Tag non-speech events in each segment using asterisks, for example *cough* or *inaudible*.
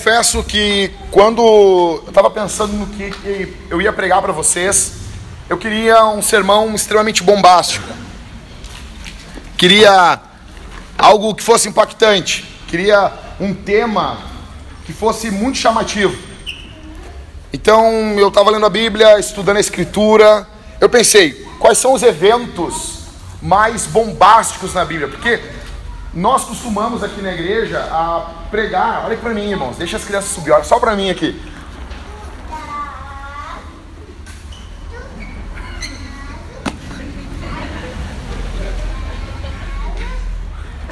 confesso que quando eu estava pensando no que, eu ia pregar para vocês, eu queria um sermão extremamente bombástico. Queria algo que fosse impactante. Queria um tema que fosse muito chamativo. Então eu estava lendo a Bíblia, estudando a Escritura. Eu pensei, quais são os eventos mais bombásticos na Bíblia? Porque nós costumamos aqui na igreja a pregar. Olha aqui para mim, irmãos. Deixa as crianças subir. Olha só para mim aqui.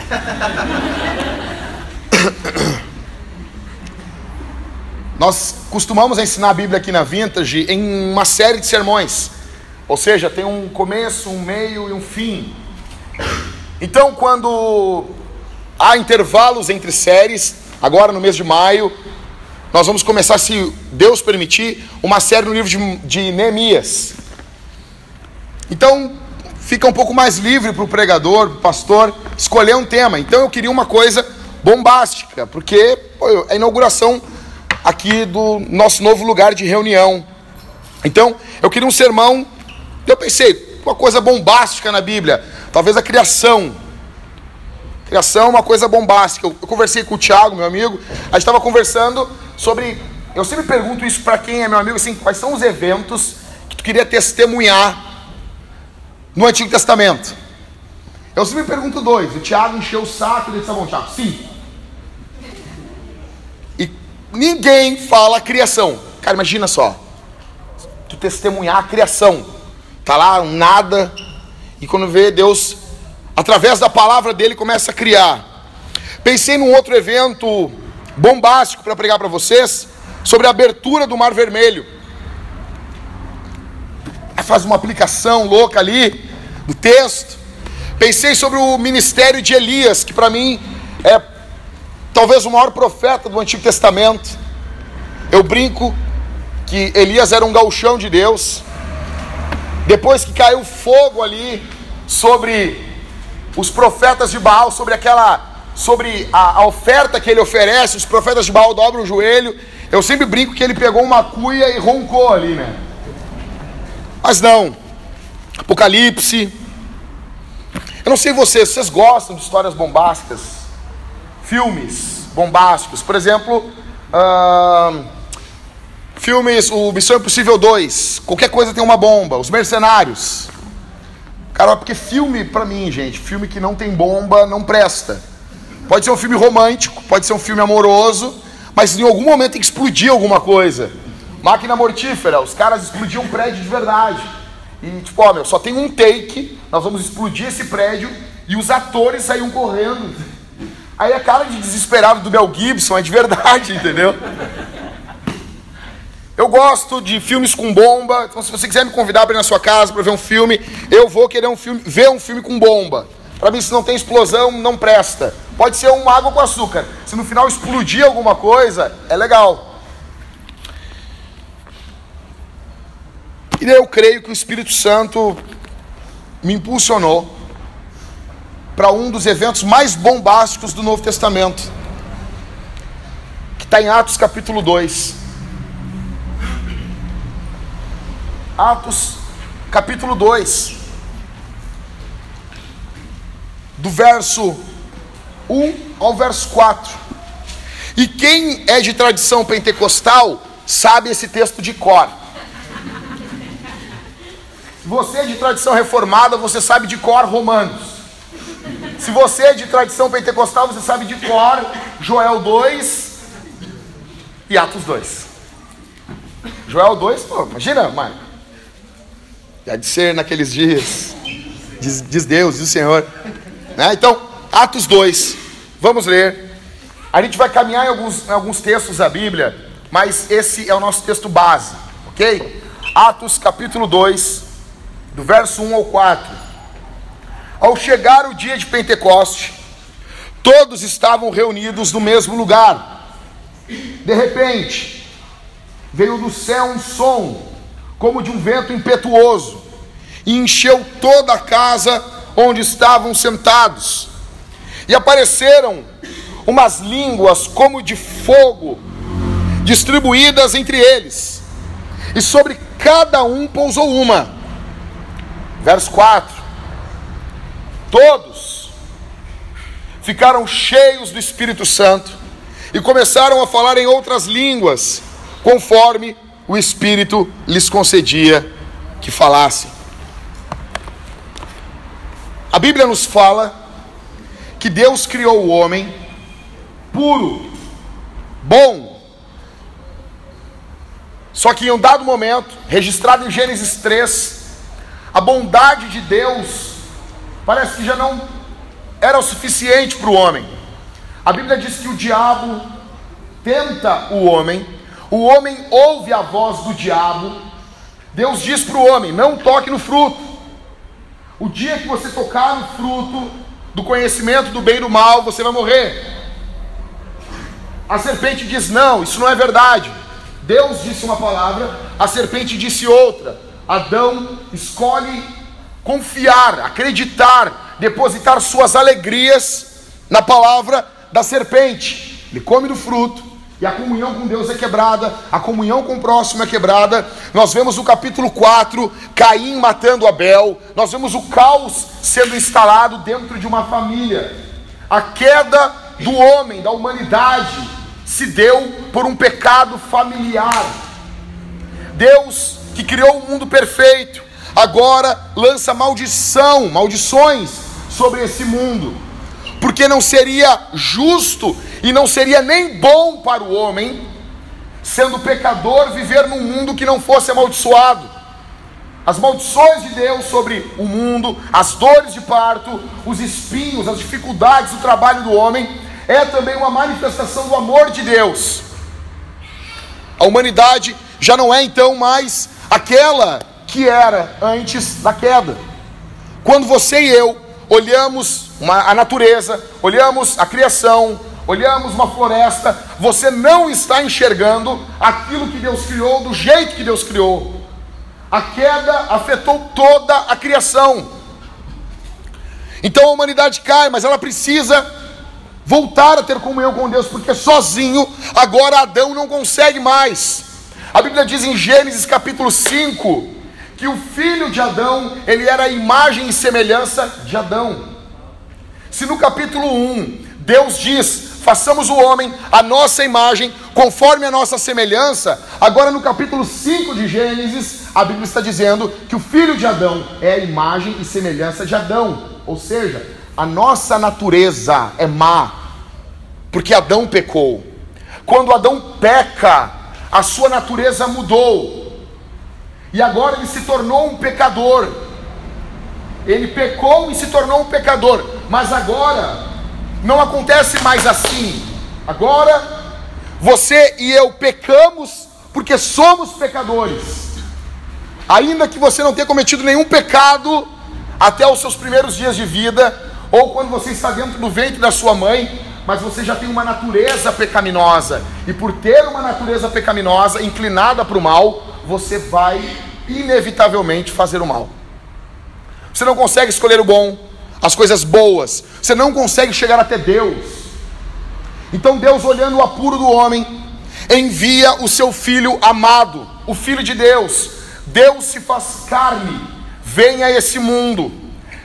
*coughs* Nós costumamos ensinar a Bíblia aqui na Vintage em uma série de sermões. Ou seja, tem um começo, um meio e um fim. Então, quando há intervalos entre séries, agora no mês de maio, nós vamos começar, se Deus permitir, uma série no livro de, de Neemias. Então, fica um pouco mais livre para o pregador, para o pastor, escolher um tema. Então, eu queria uma coisa bombástica, porque pô, é a inauguração aqui do nosso novo lugar de reunião. Então, eu queria um sermão. Eu pensei, uma coisa bombástica na Bíblia Talvez a criação. Criação é uma coisa bombástica. Eu, eu conversei com o Thiago, meu amigo, a gente estava conversando sobre. Eu sempre pergunto isso para quem é meu amigo, assim, quais são os eventos que tu queria testemunhar no Antigo Testamento? Eu sempre pergunto dois. O Thiago encheu o saco e disse: tá bom, Thiago, sim. E ninguém fala criação. Cara, imagina só. Tu testemunhar a criação. Tá lá, nada, e quando vê, Deus, através da palavra dele, começa a criar. Pensei num outro evento bombástico para pregar para vocês, sobre a abertura do Mar Vermelho. Faz uma aplicação louca ali, do texto. Pensei sobre o ministério de Elias, que para mim é talvez o maior profeta do Antigo Testamento. Eu brinco que Elias era um galchão de Deus. Depois que caiu fogo ali sobre os profetas de Baal, sobre aquela sobre a, a, oferta que ele oferece, os profetas de Baal dobram o joelho. Eu sempre brinco que ele pegou uma cuia e roncou ali, né? Mas não. Apocalipse. Eu não sei vocês, vocês gostam de histórias bombásticas? Filmes bombásticos. Por exemplo, Filmes, o Missão Impossível 2, qualquer coisa tem uma bomba, Os Mercenários. Cara, porque filme, pra mim, gente, filme que não tem bomba não presta. Pode ser um filme romântico, pode ser um filme amoroso, mas em algum momento tem que explodir alguma coisa. Máquina mortífera, os caras explodiam um prédio de verdade. E tipo, ó, meu, só tem um take, nós vamos explodir esse prédio e os atores saíam correndo. Aí a cara de desesperado do Mel Gibson é de verdade, *laughs* entendeu? Eu gosto de filmes com bomba, então se você quiser me convidar para ir na sua casa para ver um filme, eu vou querer um filme, ver um filme com bomba. Para mim, se não tem explosão, não presta. Pode ser uma água com açúcar. Se no final explodir alguma coisa, é legal. E eu creio que o Espírito Santo me impulsionou para um dos eventos mais bombásticos do Novo Testamento, que está em Atos capítulo 2. Atos capítulo 2, do verso 1 ao verso 4. E quem é de tradição pentecostal sabe esse texto de cor. Se você é de tradição reformada, você sabe de cor Romanos. Se você é de tradição pentecostal, você sabe de cor Joel 2 e Atos 2. Joel 2, pô, imagina, Marco. Há de ser naqueles dias, diz, diz Deus, diz o Senhor. Né? Então, Atos 2, vamos ler. A gente vai caminhar em alguns, em alguns textos da Bíblia, mas esse é o nosso texto base, ok? Atos capítulo 2, do verso 1 ao 4. Ao chegar o dia de Pentecoste, todos estavam reunidos no mesmo lugar. De repente, veio do céu um som como de um vento impetuoso, e encheu toda a casa onde estavam sentados. E apareceram umas línguas como de fogo distribuídas entre eles, e sobre cada um pousou uma. Verso 4: Todos ficaram cheios do Espírito Santo e começaram a falar em outras línguas, conforme o Espírito lhes concedia que falassem. A Bíblia nos fala que Deus criou o homem puro, bom. Só que em um dado momento, registrado em Gênesis 3, a bondade de Deus parece que já não era o suficiente para o homem. A Bíblia diz que o diabo tenta o homem, o homem ouve a voz do diabo. Deus diz para o homem: não toque no fruto. O dia que você tocar no fruto do conhecimento do bem e do mal, você vai morrer. A serpente diz: não, isso não é verdade. Deus disse uma palavra, a serpente disse outra. Adão escolhe confiar, acreditar, depositar suas alegrias na palavra da serpente. Ele come do fruto, e a comunhão com Deus é quebrada, a comunhão com o próximo é quebrada. Nós vemos no capítulo 4 Caim matando Abel, nós vemos o caos sendo instalado dentro de uma família. A queda do homem, da humanidade, se deu por um pecado familiar. Deus, que criou o mundo perfeito, agora lança maldição, maldições sobre esse mundo, porque não seria justo e não seria nem bom para o homem, sendo pecador, viver num mundo que não fosse amaldiçoado. As maldições de Deus sobre o mundo, as dores de parto, os espinhos, as dificuldades do trabalho do homem, é também uma manifestação do amor de Deus. A humanidade já não é então mais aquela que era antes da queda. Quando você e eu olhamos uma, a natureza, olhamos a criação, olhamos uma floresta, você não está enxergando aquilo que Deus criou do jeito que Deus criou. A queda afetou toda a criação. Então a humanidade cai, mas ela precisa voltar a ter comunhão com Deus, porque sozinho agora Adão não consegue mais. A Bíblia diz em Gênesis capítulo 5 que o filho de Adão, ele era a imagem e semelhança de Adão. Se no capítulo 1 Deus diz façamos o homem a nossa imagem, conforme a nossa semelhança. Agora, no capítulo 5 de Gênesis, a Bíblia está dizendo que o filho de Adão é a imagem e semelhança de Adão, ou seja, a nossa natureza é má, porque Adão pecou. Quando Adão peca, a sua natureza mudou, e agora ele se tornou um pecador. Ele pecou e se tornou um pecador, mas agora não acontece mais assim. Agora, você e eu pecamos porque somos pecadores. Ainda que você não tenha cometido nenhum pecado até os seus primeiros dias de vida, ou quando você está dentro do ventre da sua mãe, mas você já tem uma natureza pecaminosa. E por ter uma natureza pecaminosa, inclinada para o mal, você vai inevitavelmente fazer o mal. Você não consegue escolher o bom, as coisas boas. Você não consegue chegar até Deus. Então Deus, olhando o apuro do homem, envia o seu filho amado, o filho de Deus. Deus se faz carne, vem a esse mundo,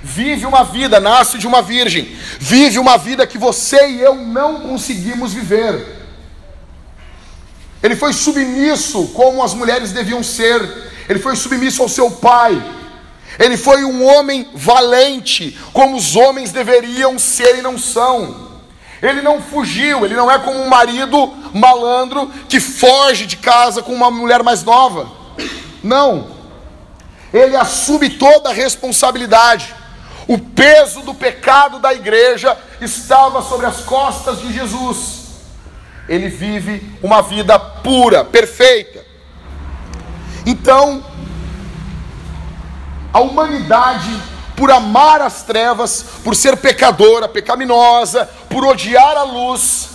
vive uma vida, nasce de uma virgem, vive uma vida que você e eu não conseguimos viver. Ele foi submisso como as mulheres deviam ser, ele foi submisso ao seu pai, ele foi um homem valente, como os homens deveriam ser e não são. Ele não fugiu, ele não é como um marido malandro que foge de casa com uma mulher mais nova. Não. Ele assume toda a responsabilidade. O peso do pecado da igreja estava sobre as costas de Jesus. Ele vive uma vida pura, perfeita. Então, a humanidade, por amar as trevas, por ser pecadora, pecaminosa, por odiar a luz,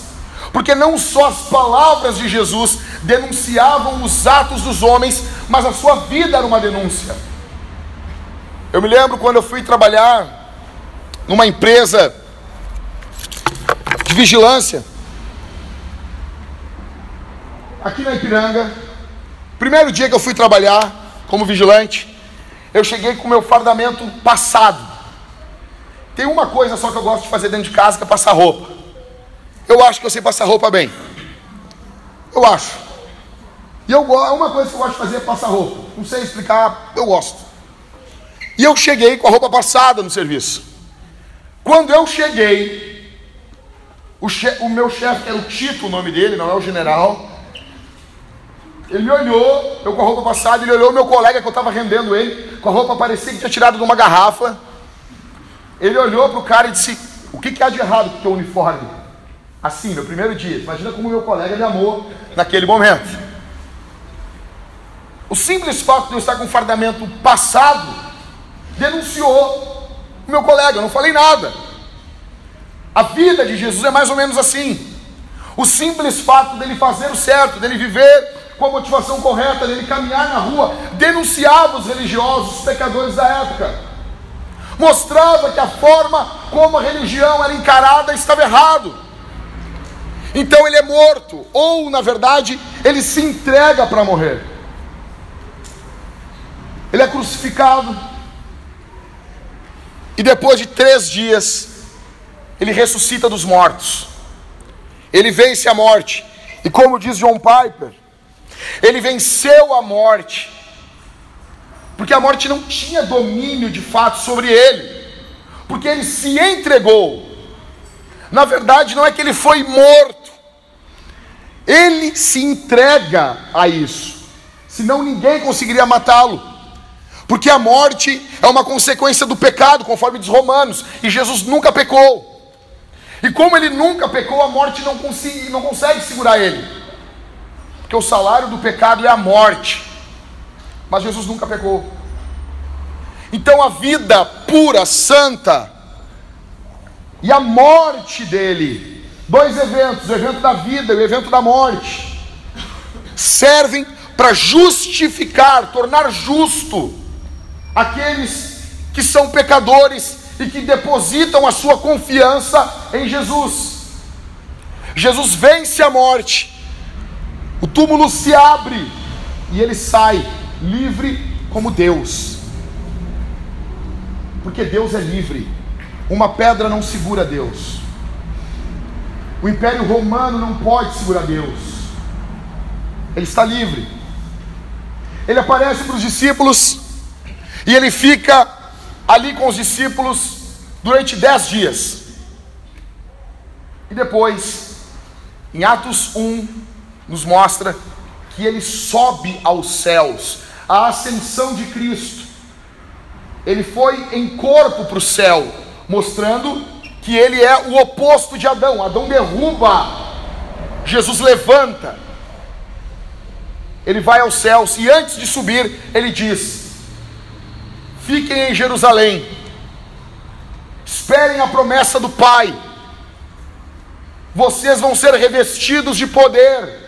porque não só as palavras de Jesus denunciavam os atos dos homens, mas a sua vida era uma denúncia. Eu me lembro quando eu fui trabalhar numa empresa de vigilância. aqui na Ipiranga. Primeiro dia que eu fui trabalhar como vigilante, eu cheguei com meu fardamento passado. Tem uma coisa só que eu gosto de fazer dentro de casa, que é passar roupa. Eu acho que eu sei passar roupa bem. Eu acho. E eu uma coisa que eu gosto de fazer é passar roupa. Não sei explicar, eu gosto. E eu cheguei com a roupa passada no serviço. Quando eu cheguei, o, che o meu chefe, que era o Tito, o nome dele, não é o general, ele me olhou, eu com a roupa passada, ele olhou meu colega que eu estava rendendo ele, com a roupa parecia que tinha tirado de uma garrafa. Ele olhou para o cara e disse: O que, que há de errado com o teu uniforme? Assim, meu primeiro dia. Imagina como meu colega me amou naquele momento. O simples fato de eu estar com fardamento passado denunciou meu colega, eu não falei nada. A vida de Jesus é mais ou menos assim. O simples fato dele fazer o certo, dele viver com a motivação correta, dele caminhar na rua, denunciava os religiosos, os pecadores da época. Mostrava que a forma como a religião era encarada estava errado. Então ele é morto, ou na verdade, ele se entrega para morrer. Ele é crucificado, e depois de três dias, ele ressuscita dos mortos. Ele vence a morte. E como diz John Piper, ele venceu a morte, porque a morte não tinha domínio de fato sobre ele, porque ele se entregou. Na verdade, não é que ele foi morto, ele se entrega a isso, senão ninguém conseguiria matá-lo, porque a morte é uma consequência do pecado, conforme diz Romanos, e Jesus nunca pecou. E como ele nunca pecou, a morte não consegue, não consegue segurar ele. Porque o salário do pecado é a morte. Mas Jesus nunca pecou. Então a vida pura, santa, e a morte dele, dois eventos, o evento da vida e o evento da morte, servem para justificar, tornar justo aqueles que são pecadores e que depositam a sua confiança em Jesus. Jesus vence a morte o túmulo se abre e ele sai livre como Deus. Porque Deus é livre. Uma pedra não segura Deus. O Império Romano não pode segurar Deus. Ele está livre. Ele aparece para os discípulos e ele fica ali com os discípulos durante dez dias. E depois, em Atos 1, nos mostra que ele sobe aos céus, a ascensão de Cristo. Ele foi em corpo para o céu, mostrando que ele é o oposto de Adão. Adão derruba, Jesus levanta. Ele vai aos céus e antes de subir, ele diz: Fiquem em Jerusalém, esperem a promessa do Pai. Vocês vão ser revestidos de poder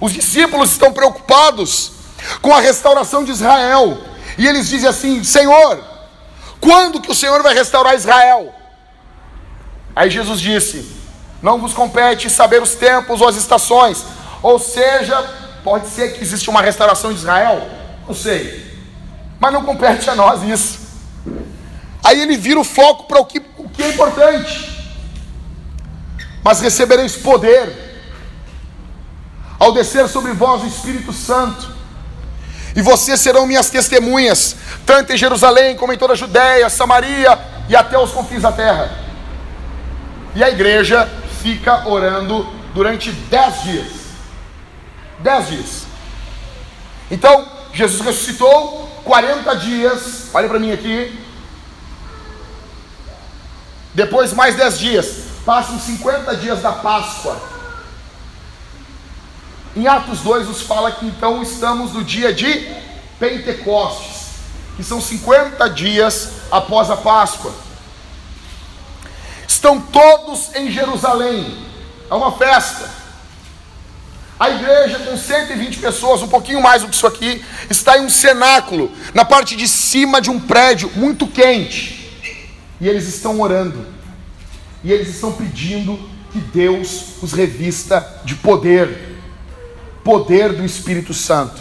os discípulos estão preocupados com a restauração de Israel. E eles dizem assim: Senhor, quando que o Senhor vai restaurar Israel? Aí Jesus disse: Não vos compete saber os tempos ou as estações. Ou seja, pode ser que exista uma restauração de Israel? Não sei. Mas não compete a nós isso. Aí ele vira o foco para o que, o que é importante. Mas recebereis poder ao descer sobre vós o Espírito Santo. E vocês serão minhas testemunhas, tanto em Jerusalém como em toda a Judéia, Samaria e até os confins da terra. E a igreja fica orando durante dez dias. Dez dias. Então, Jesus ressuscitou 40 dias. Olha para mim aqui. Depois mais 10 dias. Passam 50 dias da Páscoa. Em Atos 2 nos fala que então estamos no dia de Pentecostes, que são 50 dias após a Páscoa. Estão todos em Jerusalém, é uma festa. A igreja, com 120 pessoas, um pouquinho mais do que isso aqui, está em um cenáculo, na parte de cima de um prédio muito quente. E eles estão orando, e eles estão pedindo que Deus os revista de poder. Poder do Espírito Santo.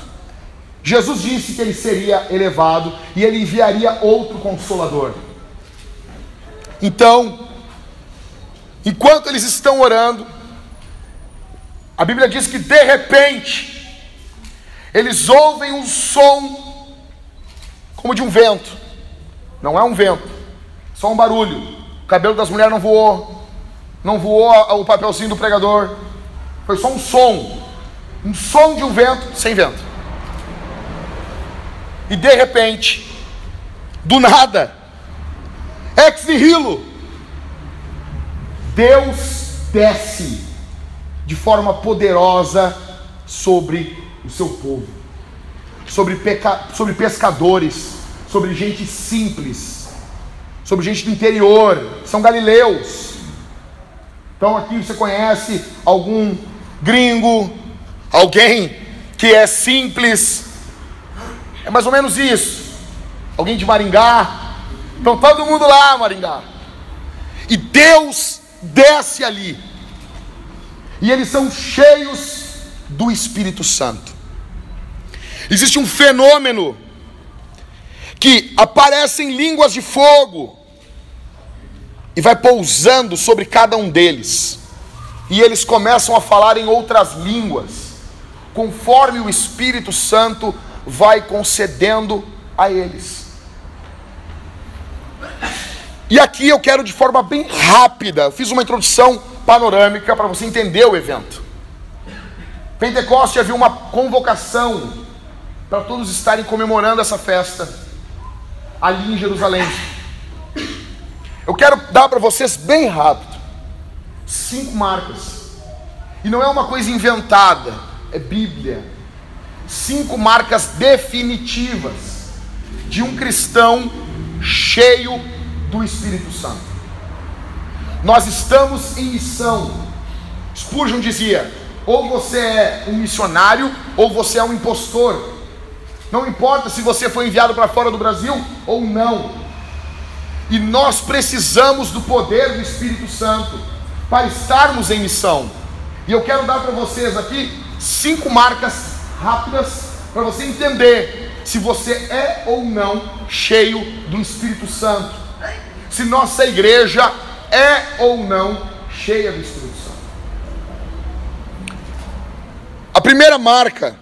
Jesus disse que ele seria elevado e ele enviaria outro consolador. Então, enquanto eles estão orando, a Bíblia diz que de repente, eles ouvem um som como de um vento. Não é um vento, só um barulho. O cabelo das mulheres não voou, não voou o papelzinho do pregador, foi só um som, um som de um vento sem vento. E de repente, do nada, ex nihilo, Deus desce de forma poderosa sobre o seu povo, sobre, peca... sobre pescadores, sobre gente simples, sobre gente do interior, são galileus. Então aqui você conhece algum gringo, alguém que é simples, é mais ou menos isso. Alguém de Maringá, então todo mundo lá, Maringá. E Deus desce ali e eles são cheios do Espírito Santo. Existe um fenômeno que aparecem línguas de fogo e vai pousando sobre cada um deles. E eles começam a falar em outras línguas, conforme o Espírito Santo vai concedendo a eles. E aqui eu quero de forma bem rápida, fiz uma introdução panorâmica para você entender o evento. Pentecoste havia uma convocação para todos estarem comemorando essa festa ali em Jerusalém. Eu quero dar para vocês bem rápido cinco marcas. E não é uma coisa inventada, é Bíblia. Cinco marcas definitivas de um cristão cheio do Espírito Santo. Nós estamos em missão. Spurgeon dizia: ou você é um missionário, ou você é um impostor. Não importa se você foi enviado para fora do Brasil ou não. E nós precisamos do poder do Espírito Santo para estarmos em missão. E eu quero dar para vocês aqui cinco marcas rápidas para você entender se você é ou não cheio do Espírito Santo. Se nossa igreja é ou não cheia do Espírito Santo. A primeira marca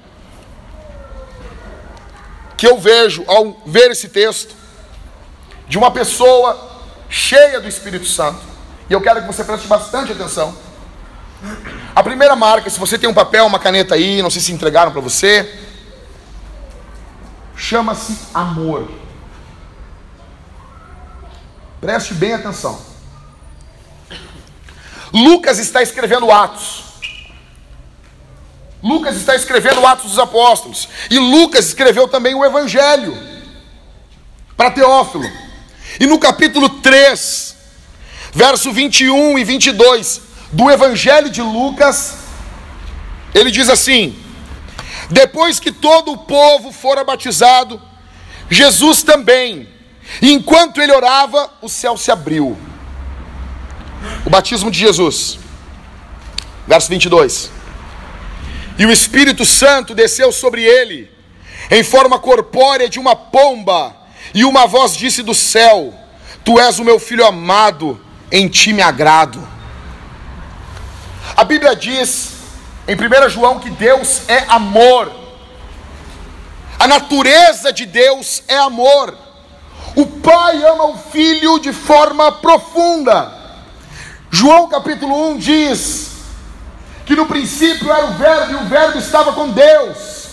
que eu vejo ao ver esse texto de uma pessoa cheia do Espírito Santo, e eu quero que você preste bastante atenção. A primeira marca, se você tem um papel, uma caneta aí, não sei se entregaram para você, chama-se amor. Preste bem atenção. Lucas está escrevendo Atos. Lucas está escrevendo Atos dos Apóstolos. E Lucas escreveu também o Evangelho para Teófilo. E no capítulo 3, verso 21 e 22 do Evangelho de Lucas, ele diz assim: Depois que todo o povo fora batizado, Jesus também, enquanto ele orava, o céu se abriu o batismo de Jesus. Verso 22. E o Espírito Santo desceu sobre ele, em forma corpórea de uma pomba, e uma voz disse do céu: Tu és o meu filho amado, em ti me agrado. A Bíblia diz, em 1 João, que Deus é amor. A natureza de Deus é amor. O Pai ama o Filho de forma profunda. João capítulo 1 diz que no princípio era o Verbo e o Verbo estava com Deus.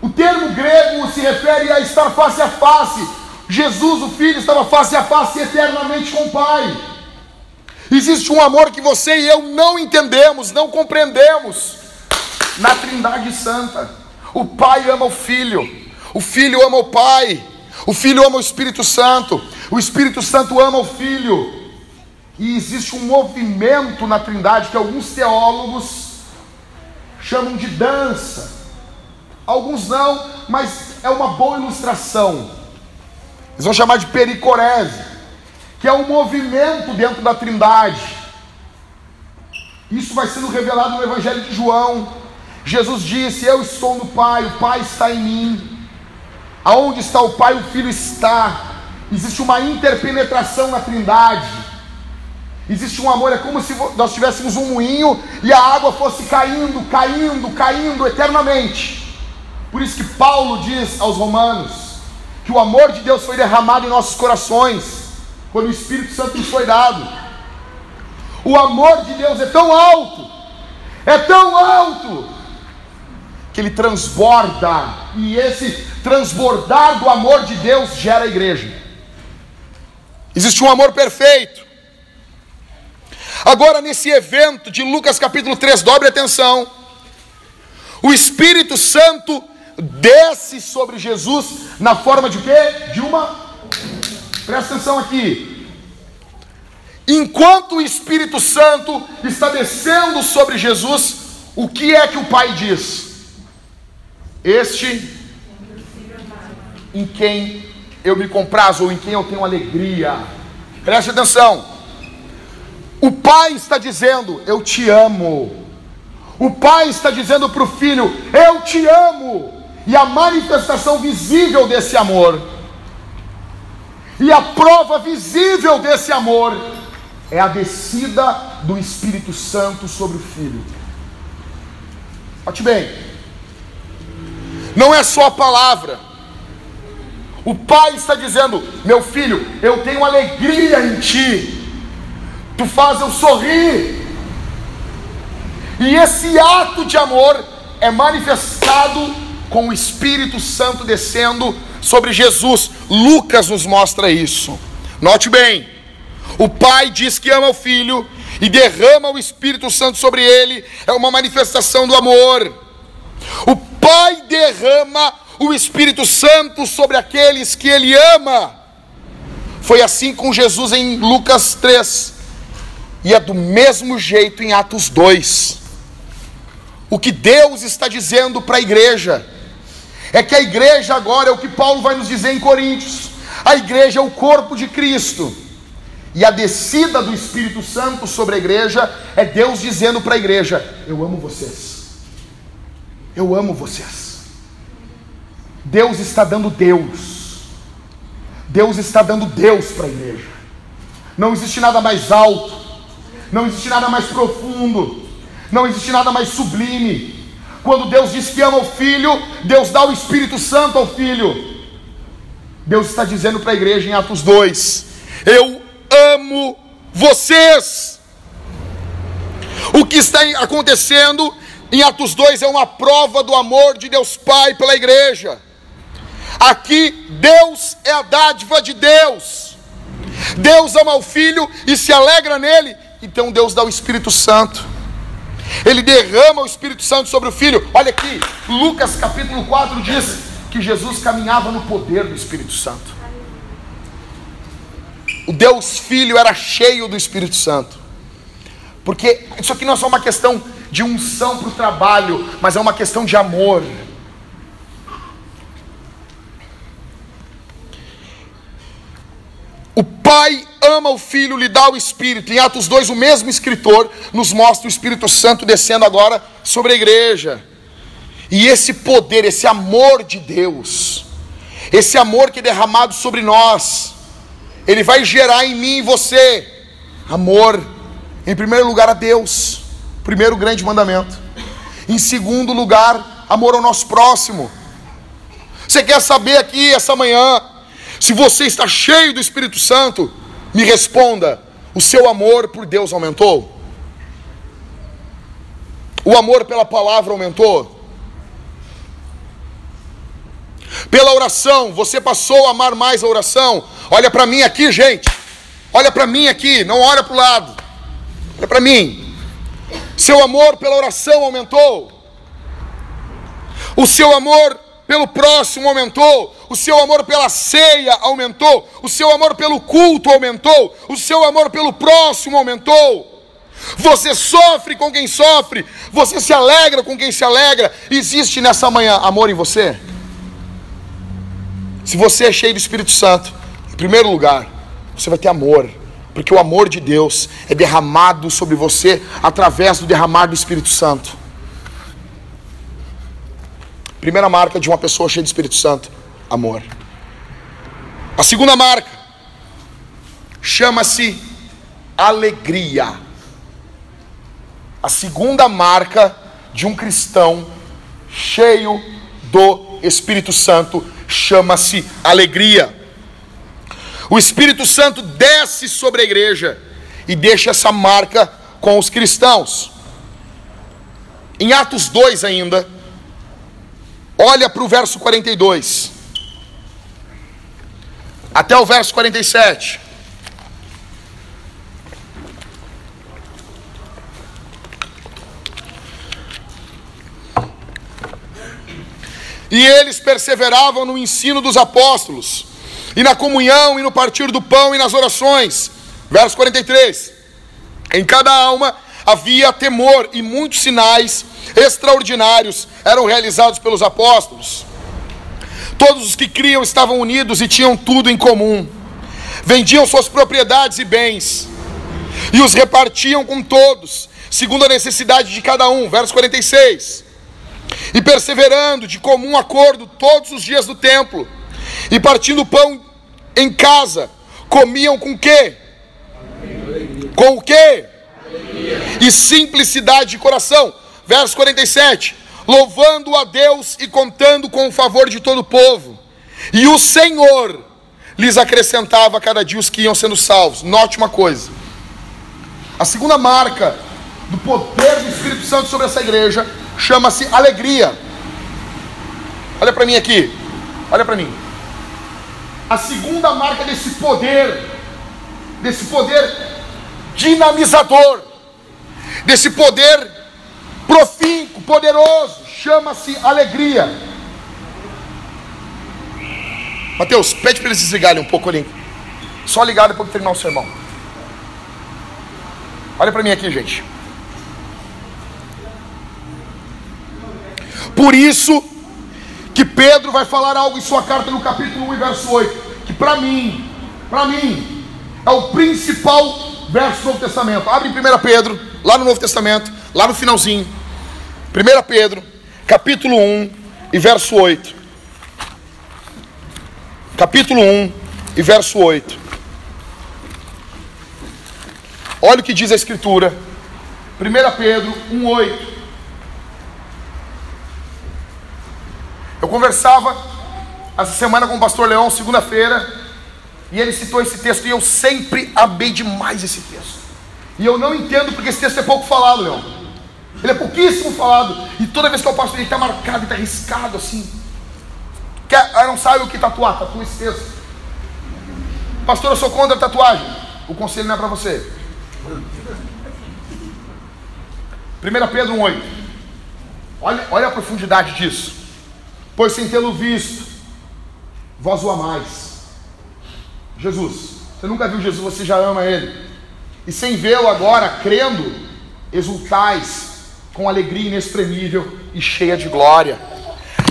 O termo grego se refere a estar face a face. Jesus, o Filho, estava face a face eternamente com o Pai. Existe um amor que você e eu não entendemos, não compreendemos na Trindade Santa. O Pai ama o Filho, o Filho ama o Pai, o Filho ama o Espírito Santo, o Espírito Santo ama o Filho. E existe um movimento na Trindade que alguns teólogos chamam de dança. Alguns não, mas é uma boa ilustração. Eles vão chamar de pericorese, que é um movimento dentro da Trindade. Isso vai sendo revelado no Evangelho de João, Jesus disse: Eu estou no Pai, o Pai está em mim. Aonde está o Pai, o Filho está. Existe uma interpenetração na Trindade. Existe um amor, é como se nós tivéssemos um moinho e a água fosse caindo, caindo, caindo eternamente. Por isso que Paulo diz aos Romanos que o amor de Deus foi derramado em nossos corações, quando o Espírito Santo nos foi dado. O amor de Deus é tão alto, é tão alto, que ele transborda, e esse transbordar do amor de Deus gera a igreja. Existe um amor perfeito. Agora, nesse evento de Lucas capítulo 3, dobre atenção. O Espírito Santo desce sobre Jesus na forma de quê? De uma. Presta atenção aqui. Enquanto o Espírito Santo está descendo sobre Jesus, o que é que o Pai diz? Este em quem eu me comprazo ou em quem eu tenho alegria. Preste atenção. O pai está dizendo: Eu te amo. O pai está dizendo para o filho: Eu te amo. E a manifestação visível desse amor, e a prova visível desse amor, é a descida do Espírito Santo sobre o filho. Note bem, não é só a palavra. O pai está dizendo: Meu filho, eu tenho alegria em ti. Tu faz eu sorrir. E esse ato de amor é manifestado com o Espírito Santo descendo sobre Jesus. Lucas nos mostra isso. Note bem: o pai diz que ama o filho e derrama o Espírito Santo sobre ele, é uma manifestação do amor. O Pai derrama o Espírito Santo sobre aqueles que Ele ama. Foi assim com Jesus em Lucas 3, e é do mesmo jeito em Atos 2. O que Deus está dizendo para a igreja é que a igreja agora é o que Paulo vai nos dizer em Coríntios: a igreja é o corpo de Cristo. E a descida do Espírito Santo sobre a igreja é Deus dizendo para a igreja: Eu amo vocês. Eu amo vocês. Deus está dando Deus. Deus está dando Deus para a igreja. Não existe nada mais alto. Não existe nada mais profundo. Não existe nada mais sublime. Quando Deus diz que ama o filho, Deus dá o Espírito Santo ao filho. Deus está dizendo para a igreja em Atos 2: Eu amo vocês. O que está acontecendo em Atos 2 é uma prova do amor de Deus Pai pela igreja. Aqui, Deus é a dádiva de Deus. Deus ama o Filho e se alegra nele. Então Deus dá o Espírito Santo. Ele derrama o Espírito Santo sobre o Filho. Olha aqui, Lucas capítulo 4 diz que Jesus caminhava no poder do Espírito Santo. O Deus Filho era cheio do Espírito Santo. Porque isso aqui não é só uma questão de unção para o trabalho, mas é uma questão de amor. O pai ama o filho, lhe dá o espírito. Em Atos 2, o mesmo escritor nos mostra o Espírito Santo descendo agora sobre a igreja. E esse poder, esse amor de Deus, esse amor que é derramado sobre nós, ele vai gerar em mim e você amor, em primeiro lugar a Deus. Primeiro grande mandamento. Em segundo lugar, amor ao nosso próximo. Você quer saber aqui essa manhã se você está cheio do Espírito Santo? Me responda: o seu amor por Deus aumentou? O amor pela palavra aumentou? Pela oração, você passou a amar mais a oração? Olha para mim aqui, gente. Olha para mim aqui, não olha para o lado. Olha para mim. Seu amor pela oração aumentou. O seu amor pelo próximo aumentou. O seu amor pela ceia aumentou. O seu amor pelo culto aumentou. O seu amor pelo próximo aumentou. Você sofre com quem sofre. Você se alegra com quem se alegra. Existe nessa manhã amor em você? Se você é cheio do Espírito Santo, em primeiro lugar, você vai ter amor porque o amor de Deus é derramado sobre você através do derramar do Espírito Santo. Primeira marca de uma pessoa cheia de Espírito Santo: amor. A segunda marca chama-se alegria. A segunda marca de um cristão cheio do Espírito Santo chama-se alegria. O Espírito Santo desce sobre a igreja e deixa essa marca com os cristãos. Em Atos 2 ainda, olha para o verso 42, até o verso 47. E eles perseveravam no ensino dos apóstolos, e na comunhão, e no partir do pão, e nas orações. Verso 43. Em cada alma havia temor, e muitos sinais extraordinários eram realizados pelos apóstolos. Todos os que criam estavam unidos e tinham tudo em comum. Vendiam suas propriedades e bens, e os repartiam com todos, segundo a necessidade de cada um. Verso 46 e perseverando de comum acordo todos os dias do templo, e partindo pão em casa, comiam com quê? Com o quê? E simplicidade de coração. Verso 47: louvando a Deus e contando com o favor de todo o povo. E o Senhor lhes acrescentava cada dia os que iam sendo salvos. Note uma coisa: a segunda marca do poder do Espírito Santo sobre essa igreja chama-se alegria. Olha para mim aqui. Olha para mim. A segunda marca desse poder, desse poder dinamizador, desse poder profícuo, poderoso, chama-se alegria. Mateus, pede para eles desligarem um pouco ali. Só ligar depois de terminar o sermão. Olha para mim aqui, gente. Por isso que Pedro vai falar algo em sua carta no capítulo 1 e verso 8, que para mim, para mim, é o principal verso do Novo Testamento. Abre em 1 Pedro, lá no Novo Testamento, lá no finalzinho. 1 Pedro, capítulo 1 e verso 8. Capítulo 1 e verso 8. Olha o que diz a Escritura. 1 Pedro 1, 8. Eu conversava essa semana com o pastor Leão, segunda-feira, e ele citou esse texto, e eu sempre amei demais esse texto. E eu não entendo porque esse texto é pouco falado, Leão. Ele é pouquíssimo falado, e toda vez que eu passo ele está marcado, está riscado assim. Quer, eu não sabe o que tatuar, tatua esse texto. Pastor, eu sou contra a tatuagem. O conselho não é para você. 1 Pedro 1,8. Olha, olha a profundidade disso. Pois sem tê-lo visto, vós o amais. Jesus, você nunca viu Jesus, você já ama ele. E sem vê-lo agora, crendo, exultais com alegria inexprimível e cheia de glória.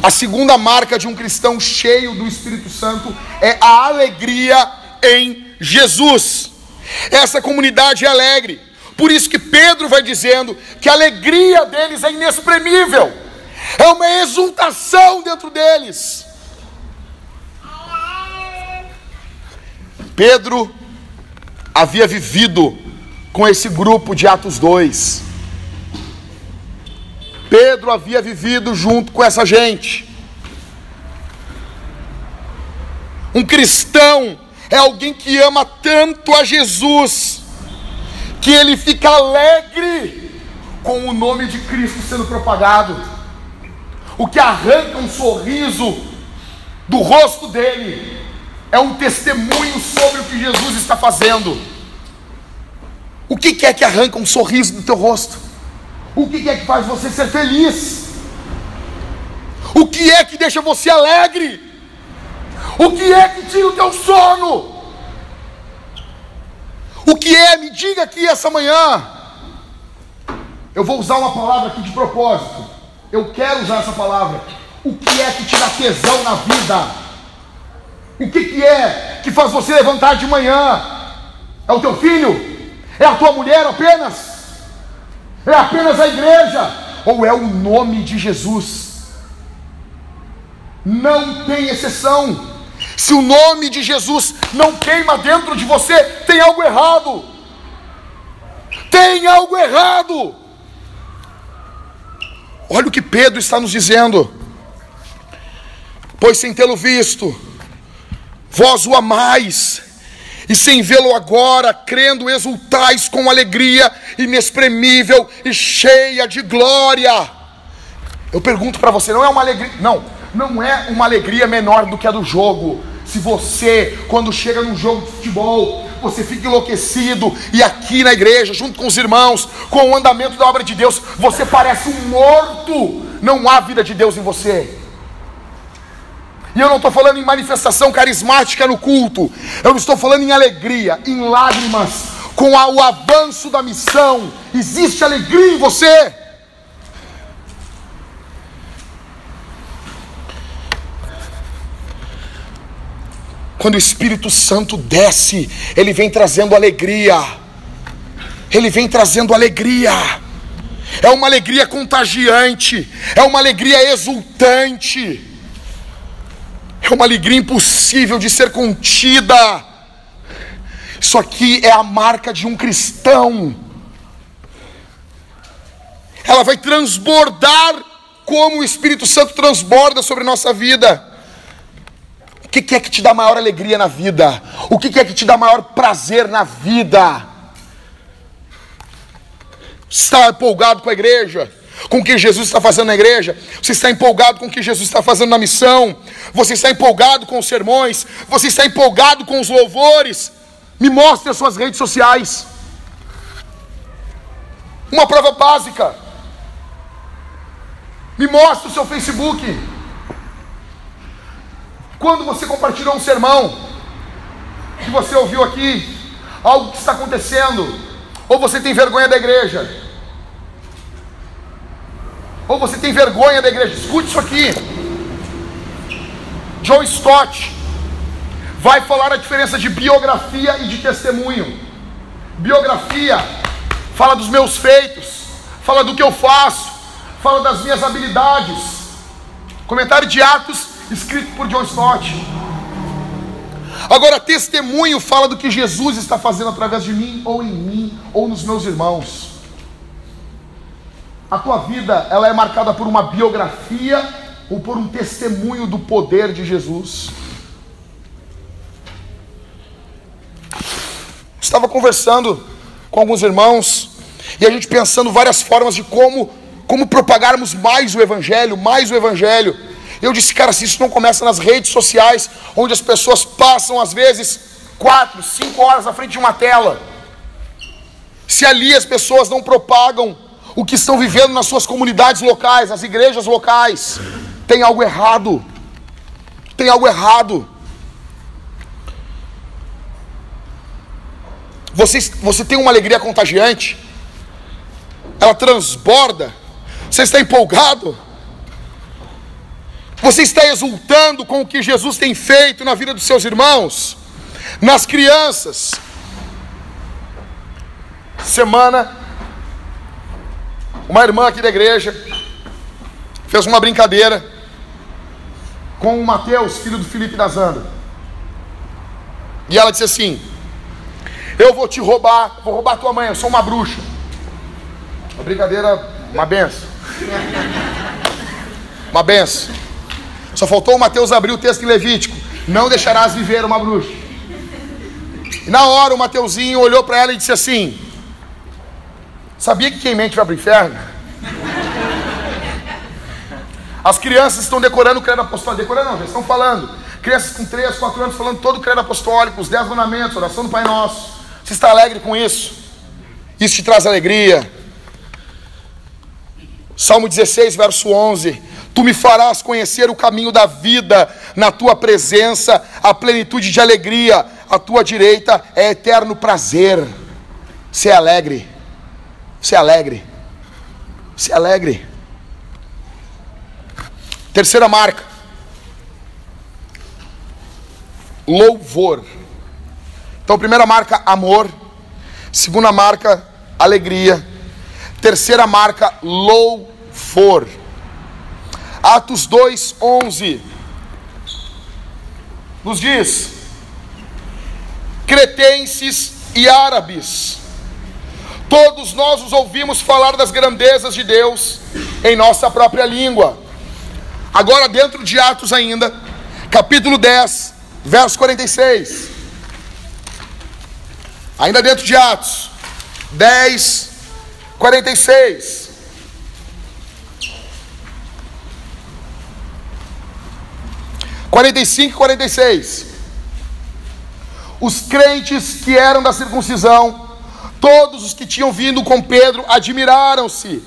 A segunda marca de um cristão cheio do Espírito Santo é a alegria em Jesus. Essa comunidade é alegre. Por isso que Pedro vai dizendo que a alegria deles é inexprimível é uma exultação dentro deles. Pedro havia vivido com esse grupo de Atos 2. Pedro havia vivido junto com essa gente. Um cristão é alguém que ama tanto a Jesus, que ele fica alegre com o nome de Cristo sendo propagado o que arranca um sorriso do rosto dele é um testemunho sobre o que Jesus está fazendo. O que é que arranca um sorriso do teu rosto? O que é que faz você ser feliz? O que é que deixa você alegre? O que é que tira o teu sono? O que é? Me diga aqui essa manhã. Eu vou usar uma palavra aqui de propósito. Eu quero usar essa palavra. O que é que te dá tesão na vida? O que, que é que faz você levantar de manhã? É o teu filho? É a tua mulher apenas? É apenas a igreja? Ou é o nome de Jesus? Não tem exceção. Se o nome de Jesus não queima dentro de você, tem algo errado. Tem algo errado. Olha o que Pedro está nos dizendo. Pois sem tê-lo visto, vós o amais, e sem vê-lo agora, crendo, exultais com alegria inexprimível e cheia de glória. Eu pergunto para você, não é uma alegria, não, não é uma alegria menor do que a do jogo. Se você, quando chega num jogo de futebol, você fica enlouquecido e aqui na igreja, junto com os irmãos, com o andamento da obra de Deus, você parece um morto. Não há vida de Deus em você. E eu não estou falando em manifestação carismática no culto, eu estou falando em alegria, em lágrimas, com o avanço da missão. Existe alegria em você. Quando o Espírito Santo desce, ele vem trazendo alegria. Ele vem trazendo alegria. É uma alegria contagiante, é uma alegria exultante. É uma alegria impossível de ser contida. Isso aqui é a marca de um cristão. Ela vai transbordar como o Espírito Santo transborda sobre nossa vida. O que é que te dá maior alegria na vida? O que é que te dá maior prazer na vida? Está empolgado com a igreja? Com o que Jesus está fazendo na igreja, você está empolgado com o que Jesus está fazendo na missão, você está empolgado com os sermões, você está empolgado com os louvores. Me mostre as suas redes sociais. Uma prova básica. Me mostre o seu Facebook. Quando você compartilhou um sermão que você ouviu aqui, algo que está acontecendo, ou você tem vergonha da igreja, ou você tem vergonha da igreja? Escute isso aqui. John Stott vai falar a diferença de biografia e de testemunho. Biografia fala dos meus feitos, fala do que eu faço, fala das minhas habilidades. Comentário de Atos escrito por John Stott. Agora, testemunho fala do que Jesus está fazendo através de mim, ou em mim, ou nos meus irmãos. A tua vida ela é marcada por uma biografia ou por um testemunho do poder de Jesus. Estava conversando com alguns irmãos e a gente pensando várias formas de como como propagarmos mais o evangelho, mais o evangelho. Eu disse, cara, se isso não começa nas redes sociais, onde as pessoas passam às vezes quatro, cinco horas à frente de uma tela, se ali as pessoas não propagam o que estão vivendo nas suas comunidades locais, nas igrejas locais. Tem algo errado. Tem algo errado. Você, você tem uma alegria contagiante, ela transborda. Você está empolgado, você está exultando com o que Jesus tem feito na vida dos seus irmãos, nas crianças. Semana uma irmã aqui da igreja fez uma brincadeira com o Mateus, filho do Felipe da Zanda. E ela disse assim: Eu vou te roubar, vou roubar tua mãe, eu sou uma bruxa. Uma brincadeira, uma benção. Uma benção. Só faltou o Mateus abrir o texto em Levítico: Não deixarás viver uma bruxa. E na hora o Mateuzinho olhou para ela e disse assim: Sabia que quem mente vai para o inferno? As crianças estão decorando o credo apostólico. Decorando não, já estão falando. Crianças com 3, 4 anos falando todo o credo apostólico, os 10 mandamentos, oração do Pai Nosso. Você está alegre com isso? Isso te traz alegria. Salmo 16, verso 11. Tu me farás conhecer o caminho da vida, na tua presença, a plenitude de alegria, a tua direita é eterno prazer. Ser alegre. Se alegre. Se alegre. Terceira marca. Louvor. Então, primeira marca, amor. Segunda marca, alegria. Terceira marca, louvor. Atos 2, 11. nos diz: cretenses e árabes, todos nós os ouvimos falar das grandezas de Deus em nossa própria língua. Agora, dentro de Atos ainda, capítulo 10, verso 46. Ainda dentro de Atos 10, 46. Quarenta e cinco quarenta e seis. Os crentes que eram da circuncisão, todos os que tinham vindo com Pedro, admiraram-se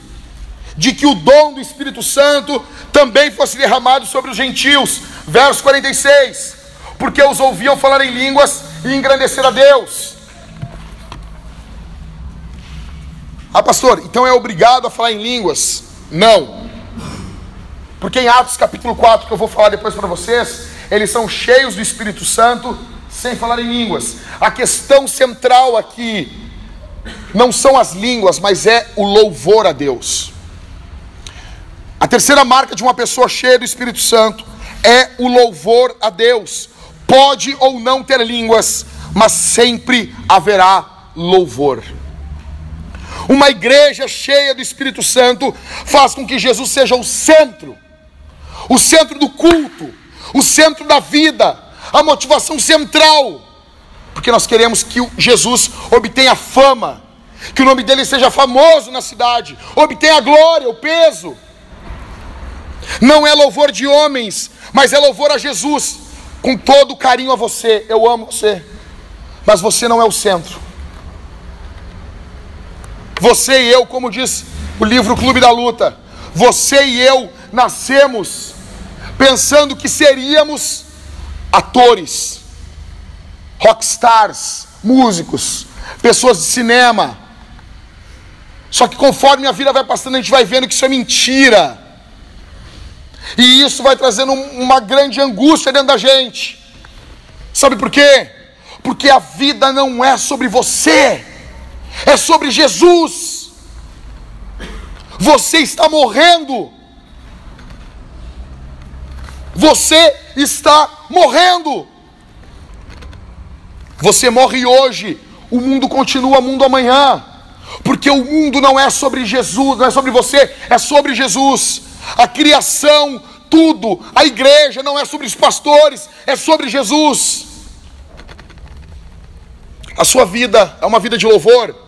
de que o dom do Espírito Santo também fosse derramado sobre os gentios. Verso 46. Porque os ouviam falar em línguas e engrandecer a Deus. Ah, pastor, então é obrigado a falar em línguas? Não. Porque em Atos capítulo 4, que eu vou falar depois para vocês, eles são cheios do Espírito Santo sem falar em línguas. A questão central aqui não são as línguas, mas é o louvor a Deus. A terceira marca de uma pessoa cheia do Espírito Santo é o louvor a Deus. Pode ou não ter línguas, mas sempre haverá louvor. Uma igreja cheia do Espírito Santo faz com que Jesus seja o centro, o centro do culto, o centro da vida, a motivação central, porque nós queremos que Jesus obtenha fama, que o nome dele seja famoso na cidade, obtenha a glória, o peso. Não é louvor de homens, mas é louvor a Jesus. Com todo carinho a você, eu amo você, mas você não é o centro. Você e eu, como diz o livro Clube da Luta, você e eu nascemos pensando que seríamos atores, rockstars, músicos, pessoas de cinema. Só que conforme a vida vai passando, a gente vai vendo que isso é mentira. E isso vai trazendo uma grande angústia dentro da gente. Sabe por quê? Porque a vida não é sobre você é sobre Jesus. Você está morrendo. Você está morrendo. Você morre hoje, o mundo continua mundo amanhã. Porque o mundo não é sobre Jesus, não é sobre você, é sobre Jesus. A criação, tudo, a igreja não é sobre os pastores, é sobre Jesus. A sua vida é uma vida de louvor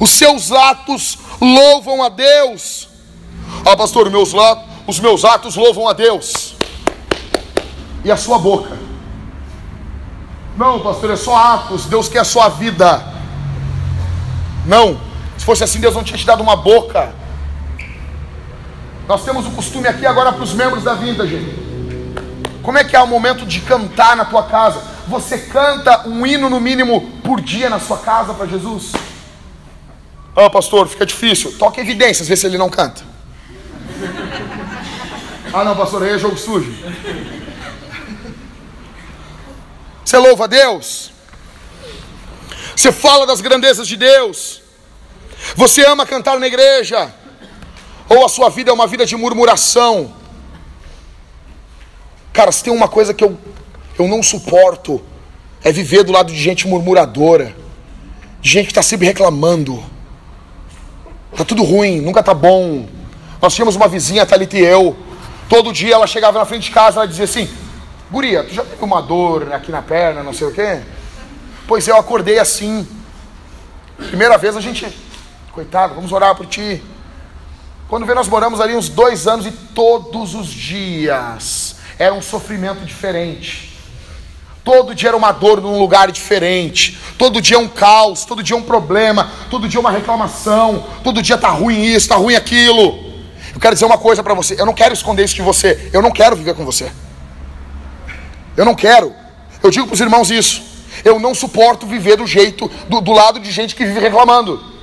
os seus atos louvam a Deus. Ah, pastor, meus, os meus atos louvam a Deus. E a sua boca? Não, pastor, é só atos. Deus quer a sua vida. Não. Se fosse assim, Deus não tinha te dado uma boca. Nós temos o costume aqui agora para os membros da vida, gente. Como é que é o momento de cantar na tua casa? Você canta um hino no mínimo por dia na sua casa para Jesus? Ah, pastor, fica difícil. Toca evidências, vê se ele não canta. Ah, não, pastor, aí é jogo sujo. Você louva a Deus. Você fala das grandezas de Deus. Você ama cantar na igreja. Ou a sua vida é uma vida de murmuração. Cara, se tem uma coisa que eu, eu não suporto, é viver do lado de gente murmuradora, de gente que está sempre reclamando Tá tudo ruim, nunca tá bom. Nós tínhamos uma vizinha, Thalita e eu. Todo dia ela chegava na frente de casa e dizia assim: Guria, tu já teve uma dor aqui na perna, não sei o quê? Pois eu acordei assim. Primeira vez a gente, coitado, vamos orar por ti. Quando vê, nós moramos ali uns dois anos e todos os dias era um sofrimento diferente. Todo dia era uma dor num lugar diferente. Todo dia é um caos, todo dia é um problema, todo dia é uma reclamação, todo dia tá ruim isso, tá ruim aquilo. Eu quero dizer uma coisa para você, eu não quero esconder isso de você, eu não quero viver com você. Eu não quero. Eu digo para os irmãos isso. Eu não suporto viver do jeito, do, do lado de gente que vive reclamando.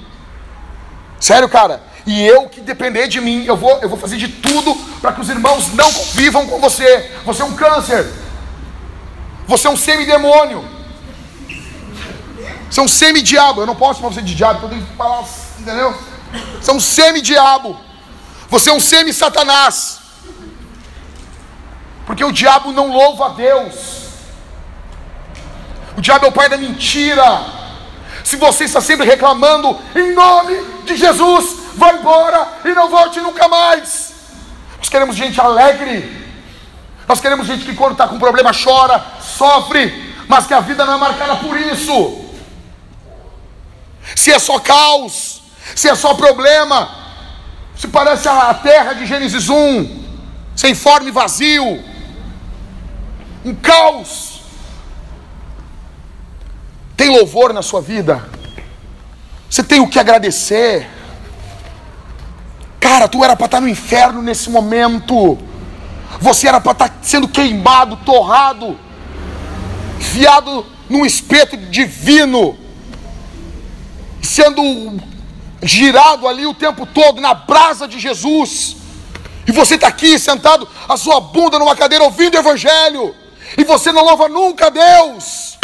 Sério, cara. E eu que depender de mim, eu vou, eu vou fazer de tudo para que os irmãos não convivam com você. Você é um câncer. Você é um semidemônio. Você é um semi-diabo. Eu não posso chamar você de diabo, eu tenho que falar, entendeu? Você é um semi-diabo. Você é um semi-satanás. Porque o diabo não louva a Deus. O diabo é o pai da mentira. Se você está sempre reclamando, em nome de Jesus, vai embora e não volte nunca mais. Nós queremos gente alegre. Nós queremos gente que quando está com problema chora, sofre, mas que a vida não é marcada por isso. Se é só caos, se é só problema, se parece a terra de Gênesis 1, sem forma e vazio, um caos. Tem louvor na sua vida? Você tem o que agradecer? Cara, tu era para estar no inferno nesse momento. Você era para estar sendo queimado, torrado, fiado num espeto divino, sendo girado ali o tempo todo na brasa de Jesus. E você está aqui sentado, a sua bunda numa cadeira ouvindo o Evangelho, e você não louva nunca a Deus.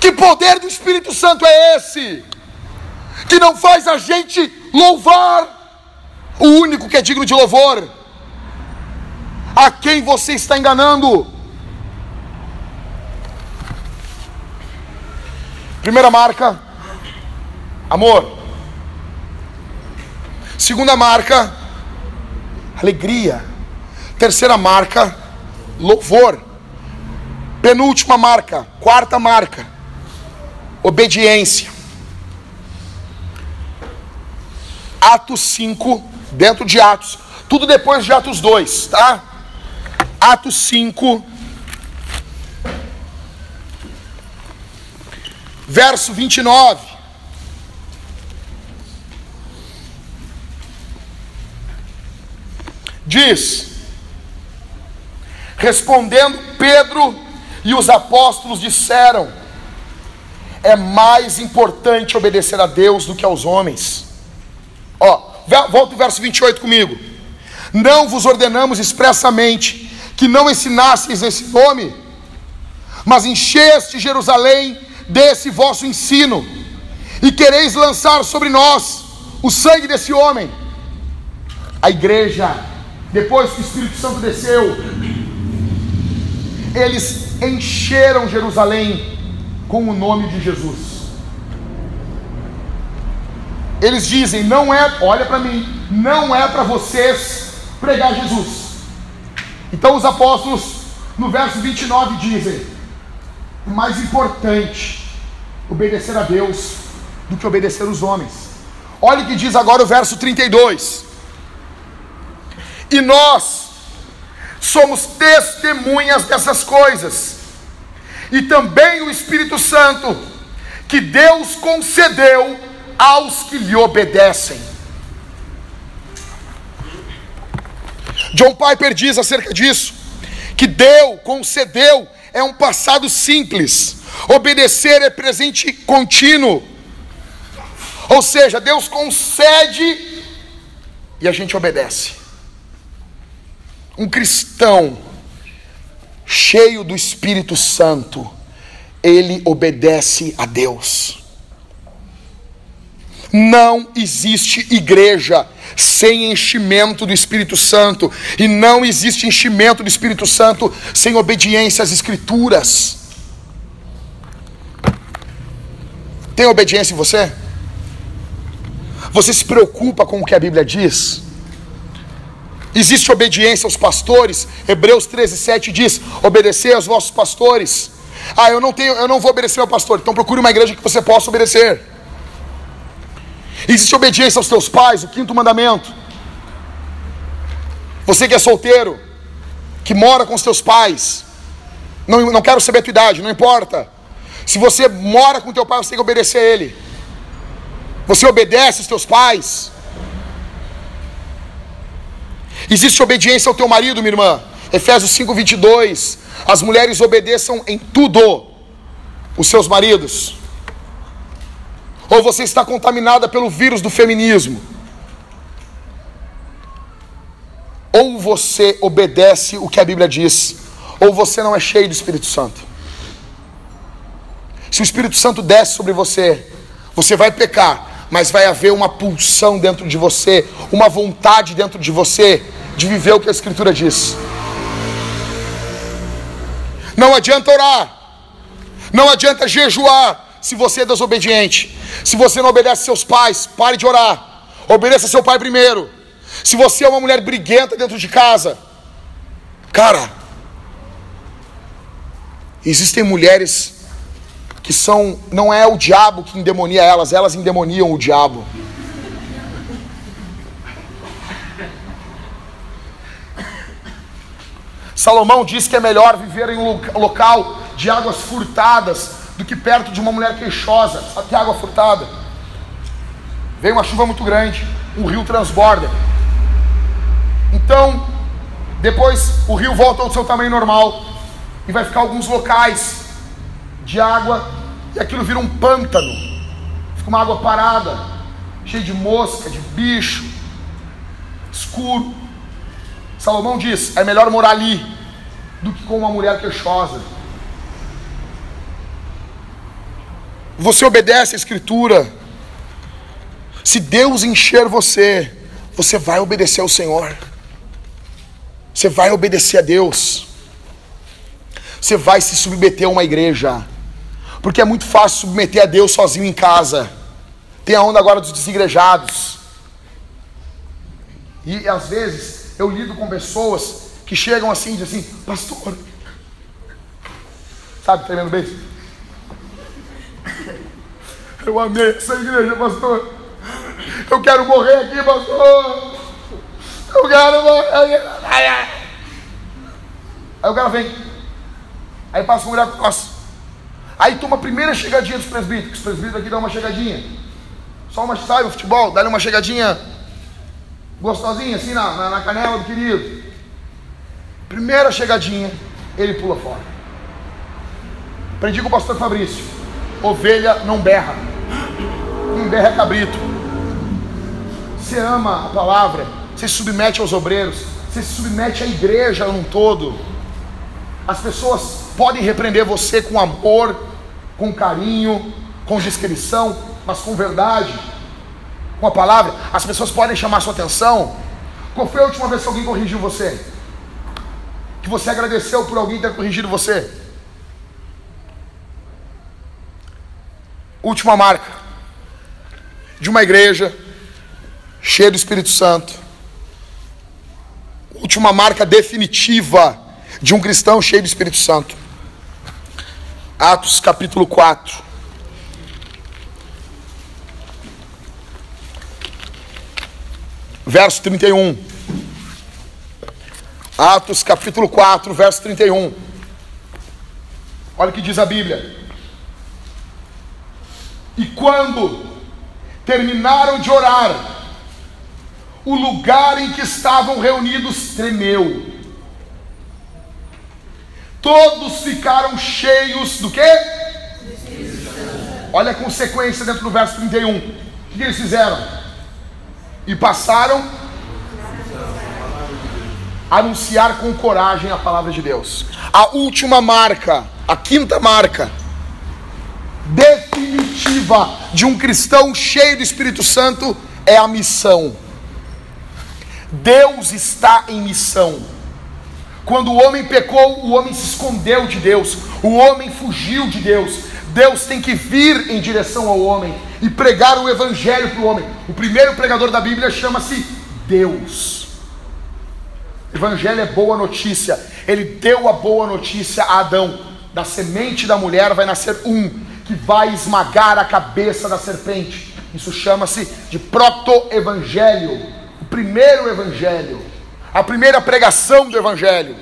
Que poder do Espírito Santo é esse? Que não faz a gente louvar o único que é digno de louvor. A quem você está enganando? Primeira marca, amor. Segunda marca, alegria. Terceira marca, louvor. Penúltima marca, quarta marca, obediência. Atos 5, dentro de Atos, tudo depois de Atos 2, tá? Atos 5, verso 29. Diz: Respondendo Pedro e os apóstolos disseram: É mais importante obedecer a Deus do que aos homens. Ó, volta o verso 28 comigo. Não vos ordenamos expressamente que não ensinasseis esse nome, mas encheste Jerusalém desse vosso ensino, e quereis lançar sobre nós o sangue desse homem. A igreja depois que o Espírito Santo desceu, eles encheram Jerusalém com o nome de Jesus. Eles dizem: não é, olha para mim, não é para vocês pregar Jesus. Então os apóstolos, no verso 29, dizem: o mais importante, obedecer a Deus, do que obedecer os homens. Olha o que diz agora o verso 32. E nós somos testemunhas dessas coisas. E também o Espírito Santo, que Deus concedeu aos que lhe obedecem. John Piper diz acerca disso: que deu, concedeu, é um passado simples, obedecer é presente contínuo. Ou seja, Deus concede e a gente obedece. Um cristão cheio do Espírito Santo, ele obedece a Deus. Não existe igreja sem enchimento do Espírito Santo, e não existe enchimento do Espírito Santo sem obediência às Escrituras. Tem obediência em você? Você se preocupa com o que a Bíblia diz? Existe obediência aos pastores. Hebreus 13, 7 diz: obedecer aos vossos pastores. Ah, eu não tenho, eu não vou obedecer ao pastor. Então procure uma igreja que você possa obedecer. Existe obediência aos teus pais, o quinto mandamento. Você que é solteiro, que mora com os teus pais, não, não quero saber a tua idade, não importa. Se você mora com teu pai, você tem que obedecer a ele. Você obedece aos teus pais. Existe obediência ao teu marido, minha irmã. Efésios 5, 22. As mulheres obedeçam em tudo os seus maridos. Ou você está contaminada pelo vírus do feminismo. Ou você obedece o que a Bíblia diz, ou você não é cheio do Espírito Santo. Se o Espírito Santo desce sobre você, você vai pecar, mas vai haver uma pulsão dentro de você, uma vontade dentro de você de viver o que a Escritura diz. Não adianta orar, Não adianta jejuar se você é desobediente. Se você não obedece seus pais, pare de orar. Obedeça seu pai primeiro. Se você é uma mulher briguenta dentro de casa, cara, existem mulheres que são, não é o diabo que endemonia elas, elas endemoniam o diabo. Salomão diz que é melhor viver em um local de águas furtadas do que perto de uma mulher queixosa. Sabe que é água furtada? Vem uma chuva muito grande, um rio transborda. Então, depois o rio volta ao seu tamanho normal e vai ficar alguns locais de água e aquilo vira um pântano. Fica uma água parada, cheia de mosca, de bicho, escuro. Salomão diz: é melhor morar ali do que com uma mulher queixosa. Você obedece a Escritura. Se Deus encher você, você vai obedecer ao Senhor. Você vai obedecer a Deus. Você vai se submeter a uma igreja. Porque é muito fácil submeter a Deus sozinho em casa. Tem a onda agora dos desigrejados. E às vezes eu lido com pessoas que chegam assim e dizem assim, pastor. Sabe, tremendo beijo? Eu amei essa igreja, pastor. Eu quero morrer aqui, pastor. Eu quero morrer. Aí o cara vem. Aí passa uma mulher nossa. Aí toma a primeira chegadinha dos presbíteros. Os presbíteros aqui dão uma chegadinha. Só uma, sabe, o futebol, dá-lhe uma chegadinha gostosinha, assim, na, na, na canela do querido. Primeira chegadinha, ele pula fora. Aprendi com o pastor Fabrício: ovelha não berra, quem berra é cabrito. Você ama a palavra, você se submete aos obreiros, você se submete à igreja num todo. As pessoas podem repreender você com amor, com carinho, com discrição, mas com verdade, com a palavra. As pessoas podem chamar sua atenção. Qual foi a última vez que alguém corrigiu você? Que você agradeceu por alguém ter corrigido você? Última marca de uma igreja cheia do Espírito Santo. Última marca definitiva de um cristão cheio do Espírito Santo. Atos capítulo 4. Verso 31. Atos capítulo 4, verso 31. Olha o que diz a Bíblia. E quando terminaram de orar, o lugar em que estavam reunidos tremeu. Todos ficaram cheios do quê? Olha a consequência dentro do verso 31. O que eles fizeram? E passaram a anunciar com coragem a palavra de Deus. A última marca, a quinta marca definitiva de um cristão cheio do Espírito Santo é a missão. Deus está em missão. Quando o homem pecou, o homem se escondeu de Deus, o homem fugiu de Deus. Deus tem que vir em direção ao homem e pregar o evangelho para o homem. O primeiro pregador da Bíblia chama-se Deus. Evangelho é boa notícia. Ele deu a boa notícia a Adão. Da semente da mulher vai nascer um que vai esmagar a cabeça da serpente. Isso chama-se de proto-evangelho, o primeiro evangelho, a primeira pregação do evangelho.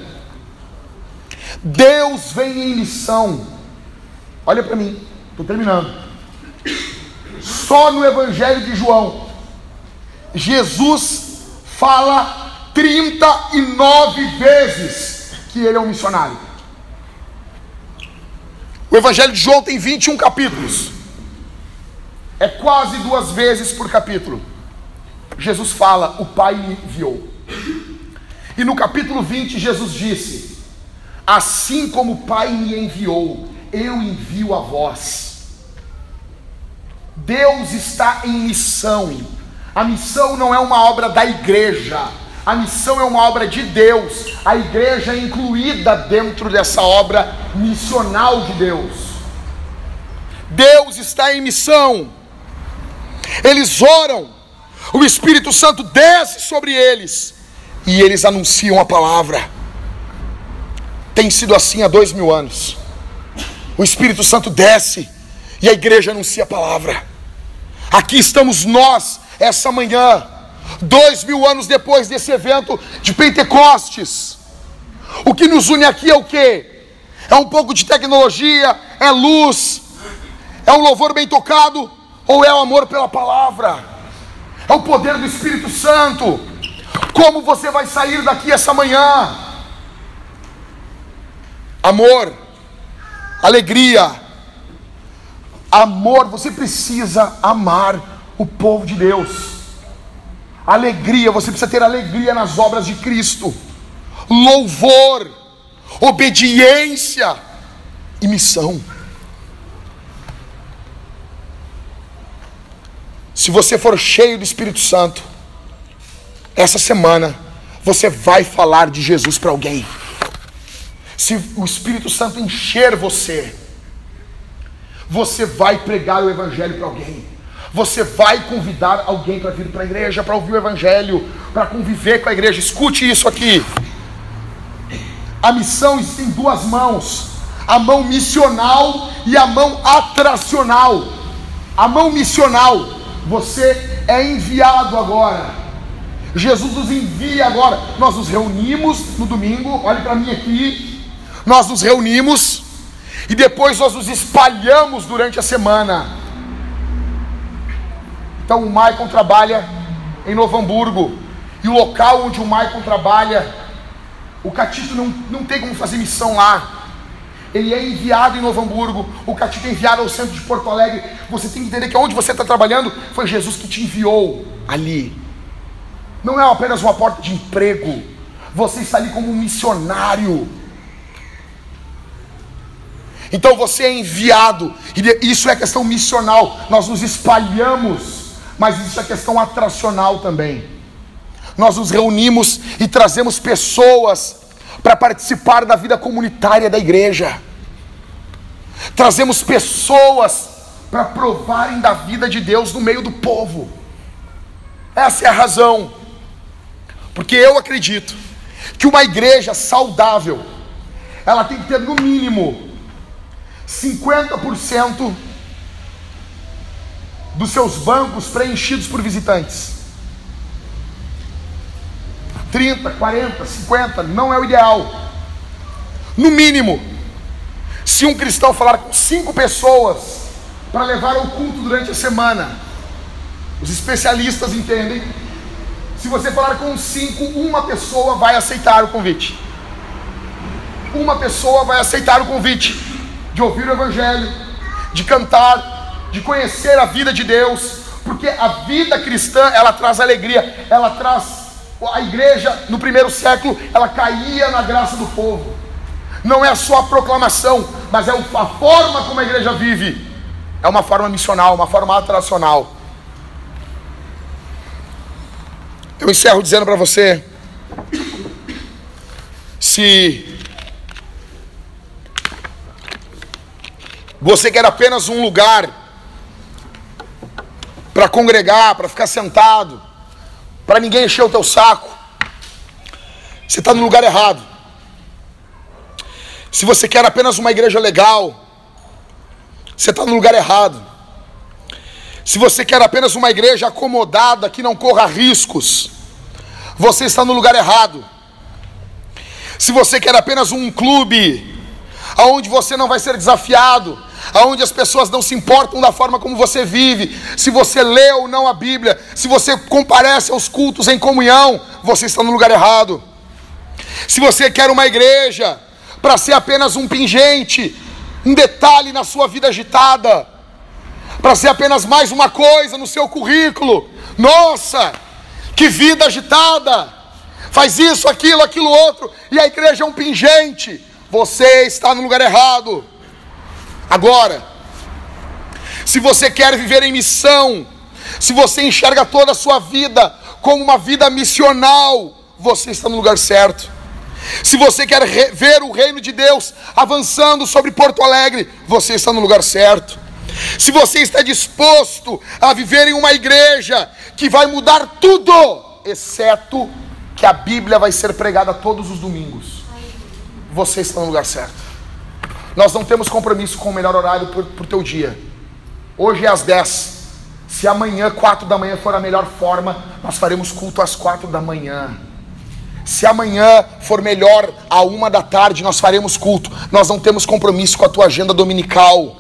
Deus vem em missão. Olha para mim, estou terminando. Só no evangelho de João, Jesus fala 39 vezes que ele é um missionário. O Evangelho de João tem 21 capítulos. É quase duas vezes por capítulo. Jesus fala: O Pai me enviou. E no capítulo 20, Jesus disse: Assim como o Pai me enviou, eu envio a vós. Deus está em missão. A missão não é uma obra da igreja. A missão é uma obra de Deus. A igreja é incluída dentro dessa obra missional de Deus. Deus está em missão. Eles oram, o Espírito Santo desce sobre eles e eles anunciam a palavra. Tem sido assim há dois mil anos. O Espírito Santo desce e a igreja anuncia a palavra. Aqui estamos nós, essa manhã, dois mil anos depois desse evento de Pentecostes. O que nos une aqui é o que? É um pouco de tecnologia, é luz, é um louvor bem tocado, ou é o amor pela palavra? É o poder do Espírito Santo. Como você vai sair daqui essa manhã? Amor, alegria, amor, você precisa amar o povo de Deus. Alegria, você precisa ter alegria nas obras de Cristo. Louvor, obediência e missão. Se você for cheio do Espírito Santo, essa semana você vai falar de Jesus para alguém. Se o Espírito Santo encher você, você vai pregar o Evangelho para alguém. Você vai convidar alguém para vir para a igreja, para ouvir o Evangelho, para conviver com a igreja. Escute isso aqui. A missão tem duas mãos: a mão missional e a mão atracional. A mão missional, você é enviado agora. Jesus nos envia agora. Nós nos reunimos no domingo, olhe para mim aqui. Nós nos reunimos e depois nós nos espalhamos durante a semana. Então o Maicon trabalha em Novo Hamburgo. E o local onde o Maicon trabalha, o Catito não, não tem como fazer missão lá. Ele é enviado em Novo Hamburgo, o Catito é enviado ao centro de Porto Alegre. Você tem que entender que onde você está trabalhando foi Jesus que te enviou ali. Não é apenas uma porta de emprego. Você está ali como um missionário. Então você é enviado, e isso é questão missional. Nós nos espalhamos, mas isso é questão atracional também. Nós nos reunimos e trazemos pessoas para participar da vida comunitária da igreja. Trazemos pessoas para provarem da vida de Deus no meio do povo. Essa é a razão. Porque eu acredito que uma igreja saudável, ela tem que ter no mínimo 50% dos seus bancos preenchidos por visitantes. 30, 40, 50, não é o ideal. No mínimo, se um cristão falar com cinco pessoas para levar ao culto durante a semana, os especialistas entendem. Se você falar com cinco, uma pessoa vai aceitar o convite. Uma pessoa vai aceitar o convite de ouvir o Evangelho, de cantar, de conhecer a vida de Deus, porque a vida cristã ela traz alegria, ela traz a igreja no primeiro século ela caía na graça do povo. Não é só a proclamação, mas é a forma como a igreja vive. É uma forma missional, uma forma atracional. Eu encerro dizendo para você: se você quer apenas um lugar para congregar, para ficar sentado, para ninguém encher o teu saco. Você está no lugar errado. Se você quer apenas uma igreja legal, você está no lugar errado. Se você quer apenas uma igreja acomodada que não corra riscos, você está no lugar errado. Se você quer apenas um clube aonde você não vai ser desafiado, aonde as pessoas não se importam da forma como você vive, se você lê ou não a Bíblia, se você comparece aos cultos em comunhão, você está no lugar errado. Se você quer uma igreja para ser apenas um pingente, um detalhe na sua vida agitada, para ser apenas mais uma coisa no seu currículo, nossa, que vida agitada! Faz isso, aquilo, aquilo outro, e a igreja é um pingente. Você está no lugar errado. Agora, se você quer viver em missão, se você enxerga toda a sua vida como uma vida missional, você está no lugar certo. Se você quer ver o reino de Deus avançando sobre Porto Alegre, você está no lugar certo. Se você está disposto a viver em uma igreja que vai mudar tudo, exceto que a Bíblia vai ser pregada todos os domingos, você está no lugar certo. Nós não temos compromisso com o melhor horário para o teu dia. Hoje é às 10. Se amanhã, 4 da manhã, for a melhor forma, nós faremos culto às 4 da manhã. Se amanhã for melhor, a uma da tarde, nós faremos culto. Nós não temos compromisso com a tua agenda dominical.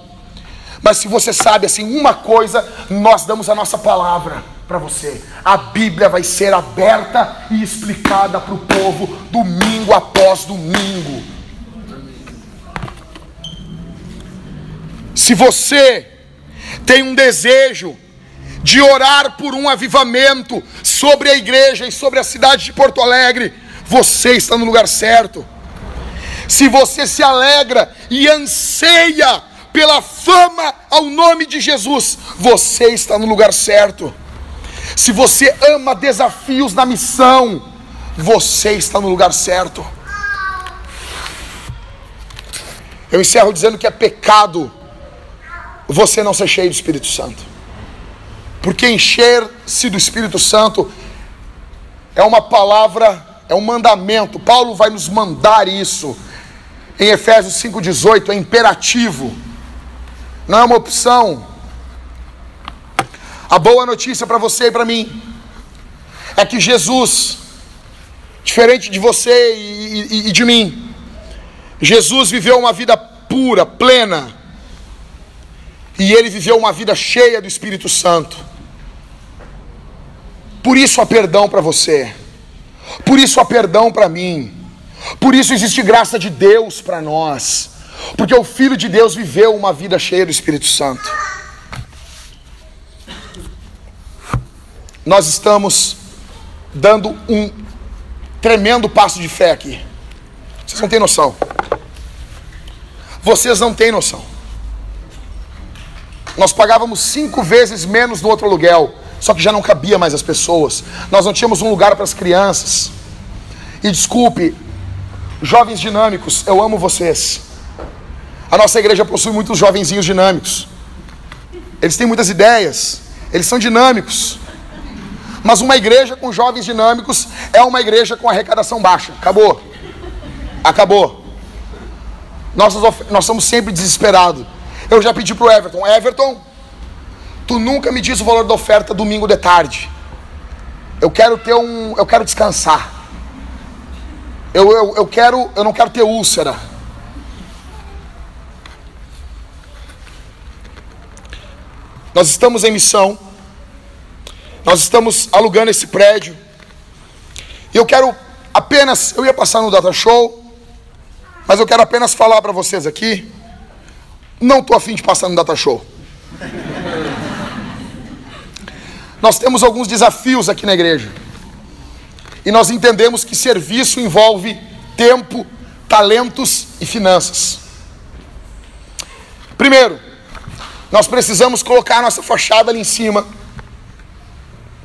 Mas se você sabe assim, uma coisa, nós damos a nossa palavra para você. A Bíblia vai ser aberta e explicada para o povo domingo após domingo. Se você tem um desejo de orar por um avivamento sobre a igreja e sobre a cidade de Porto Alegre, você está no lugar certo. Se você se alegra e anseia pela fama ao nome de Jesus, você está no lugar certo. Se você ama desafios na missão, você está no lugar certo. Eu encerro dizendo que é pecado você não ser cheio do Espírito Santo. Porque encher-se do Espírito Santo é uma palavra, é um mandamento. Paulo vai nos mandar isso. Em Efésios 5,18 é imperativo, não é uma opção. A boa notícia para você e para mim é que Jesus, diferente de você e, e, e de mim, Jesus viveu uma vida pura, plena, e ele viveu uma vida cheia do Espírito Santo. Por isso há perdão para você. Por isso há perdão para mim. Por isso existe graça de Deus para nós. Porque o Filho de Deus viveu uma vida cheia do Espírito Santo. Nós estamos dando um tremendo passo de fé aqui. Vocês não têm noção. Vocês não têm noção. Nós pagávamos cinco vezes menos no outro aluguel só que já não cabia mais as pessoas. Nós não tínhamos um lugar para as crianças. E desculpe, jovens dinâmicos, eu amo vocês. A nossa igreja possui muitos jovenzinhos dinâmicos. Eles têm muitas ideias, eles são dinâmicos. Mas uma igreja com jovens dinâmicos é uma igreja com arrecadação baixa. Acabou. Acabou. Nós, nós somos sempre desesperados. Eu já pedi para o Everton: Everton, Tu nunca me diz o valor da oferta domingo de tarde. Eu quero ter um. Eu quero descansar. Eu, eu, eu quero. Eu não quero ter úlcera. Nós estamos em missão. Nós estamos alugando esse prédio. E eu quero apenas. Eu ia passar no Data Show. Mas eu quero apenas falar para vocês aqui. Não estou afim de passar no Data Show. Nós temos alguns desafios aqui na igreja. E nós entendemos que serviço envolve tempo, talentos e finanças. Primeiro, nós precisamos colocar a nossa fachada ali em cima,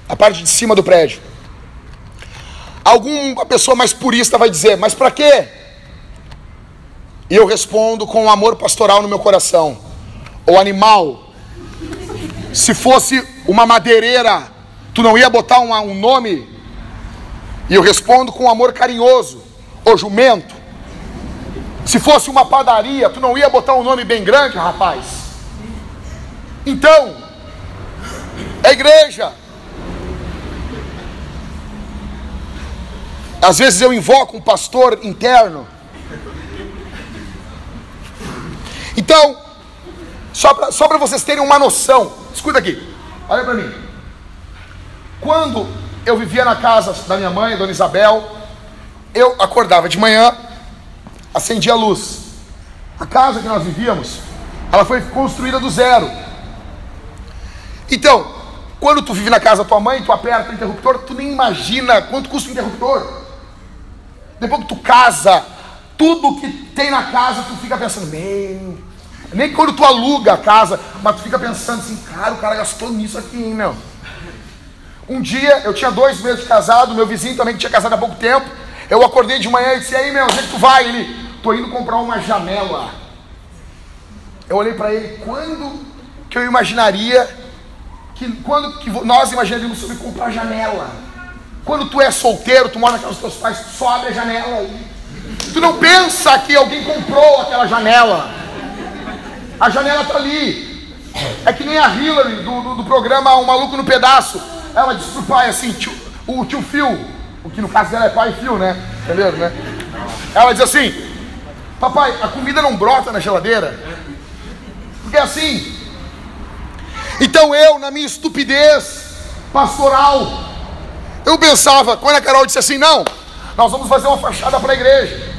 a parte de cima do prédio. Alguma pessoa mais purista vai dizer: Mas para quê? E eu respondo com um amor pastoral no meu coração: O animal se fosse uma madeireira, tu não ia botar uma, um nome? E eu respondo com amor carinhoso: O jumento. Se fosse uma padaria, tu não ia botar um nome bem grande, rapaz? Então, é igreja. Às vezes eu invoco um pastor interno. Então, só para só vocês terem uma noção, escuta aqui, olha para mim. Quando eu vivia na casa da minha mãe, Dona Isabel, eu acordava de manhã, acendia a luz. A casa que nós vivíamos, ela foi construída do zero. Então, quando tu vive na casa da tua mãe, tu aperta o interruptor, tu nem imagina quanto custa o interruptor. Depois que tu casa, tudo que tem na casa, tu fica pensando, meu, nem quando tu aluga a casa, mas tu fica pensando assim, cara, o cara gastou nisso aqui, hein, meu. Um dia, eu tinha dois meses de casado, meu vizinho também tinha casado há pouco tempo. Eu acordei de manhã e disse, aí, meu, onde é que tu vai? Ele, tô indo comprar uma janela. Eu olhei para ele, quando que eu imaginaria que quando que nós imaginaríamos sobre comprar janela. Quando tu é solteiro, tu mora na casa dos teus pais, tu só abre a janela. Tu não pensa que alguém comprou aquela janela. A janela está ali. É que nem a Hillary do, do, do programa Um Maluco no Pedaço. Ela disse pro pai assim, tio, o tio Phil, o que no caso dela é pai Phil, né? Entendeu, né? Ela diz assim, papai, a comida não brota na geladeira? Porque é assim. Então eu, na minha estupidez pastoral, eu pensava, quando a Carol disse assim, não, nós vamos fazer uma fachada para a igreja.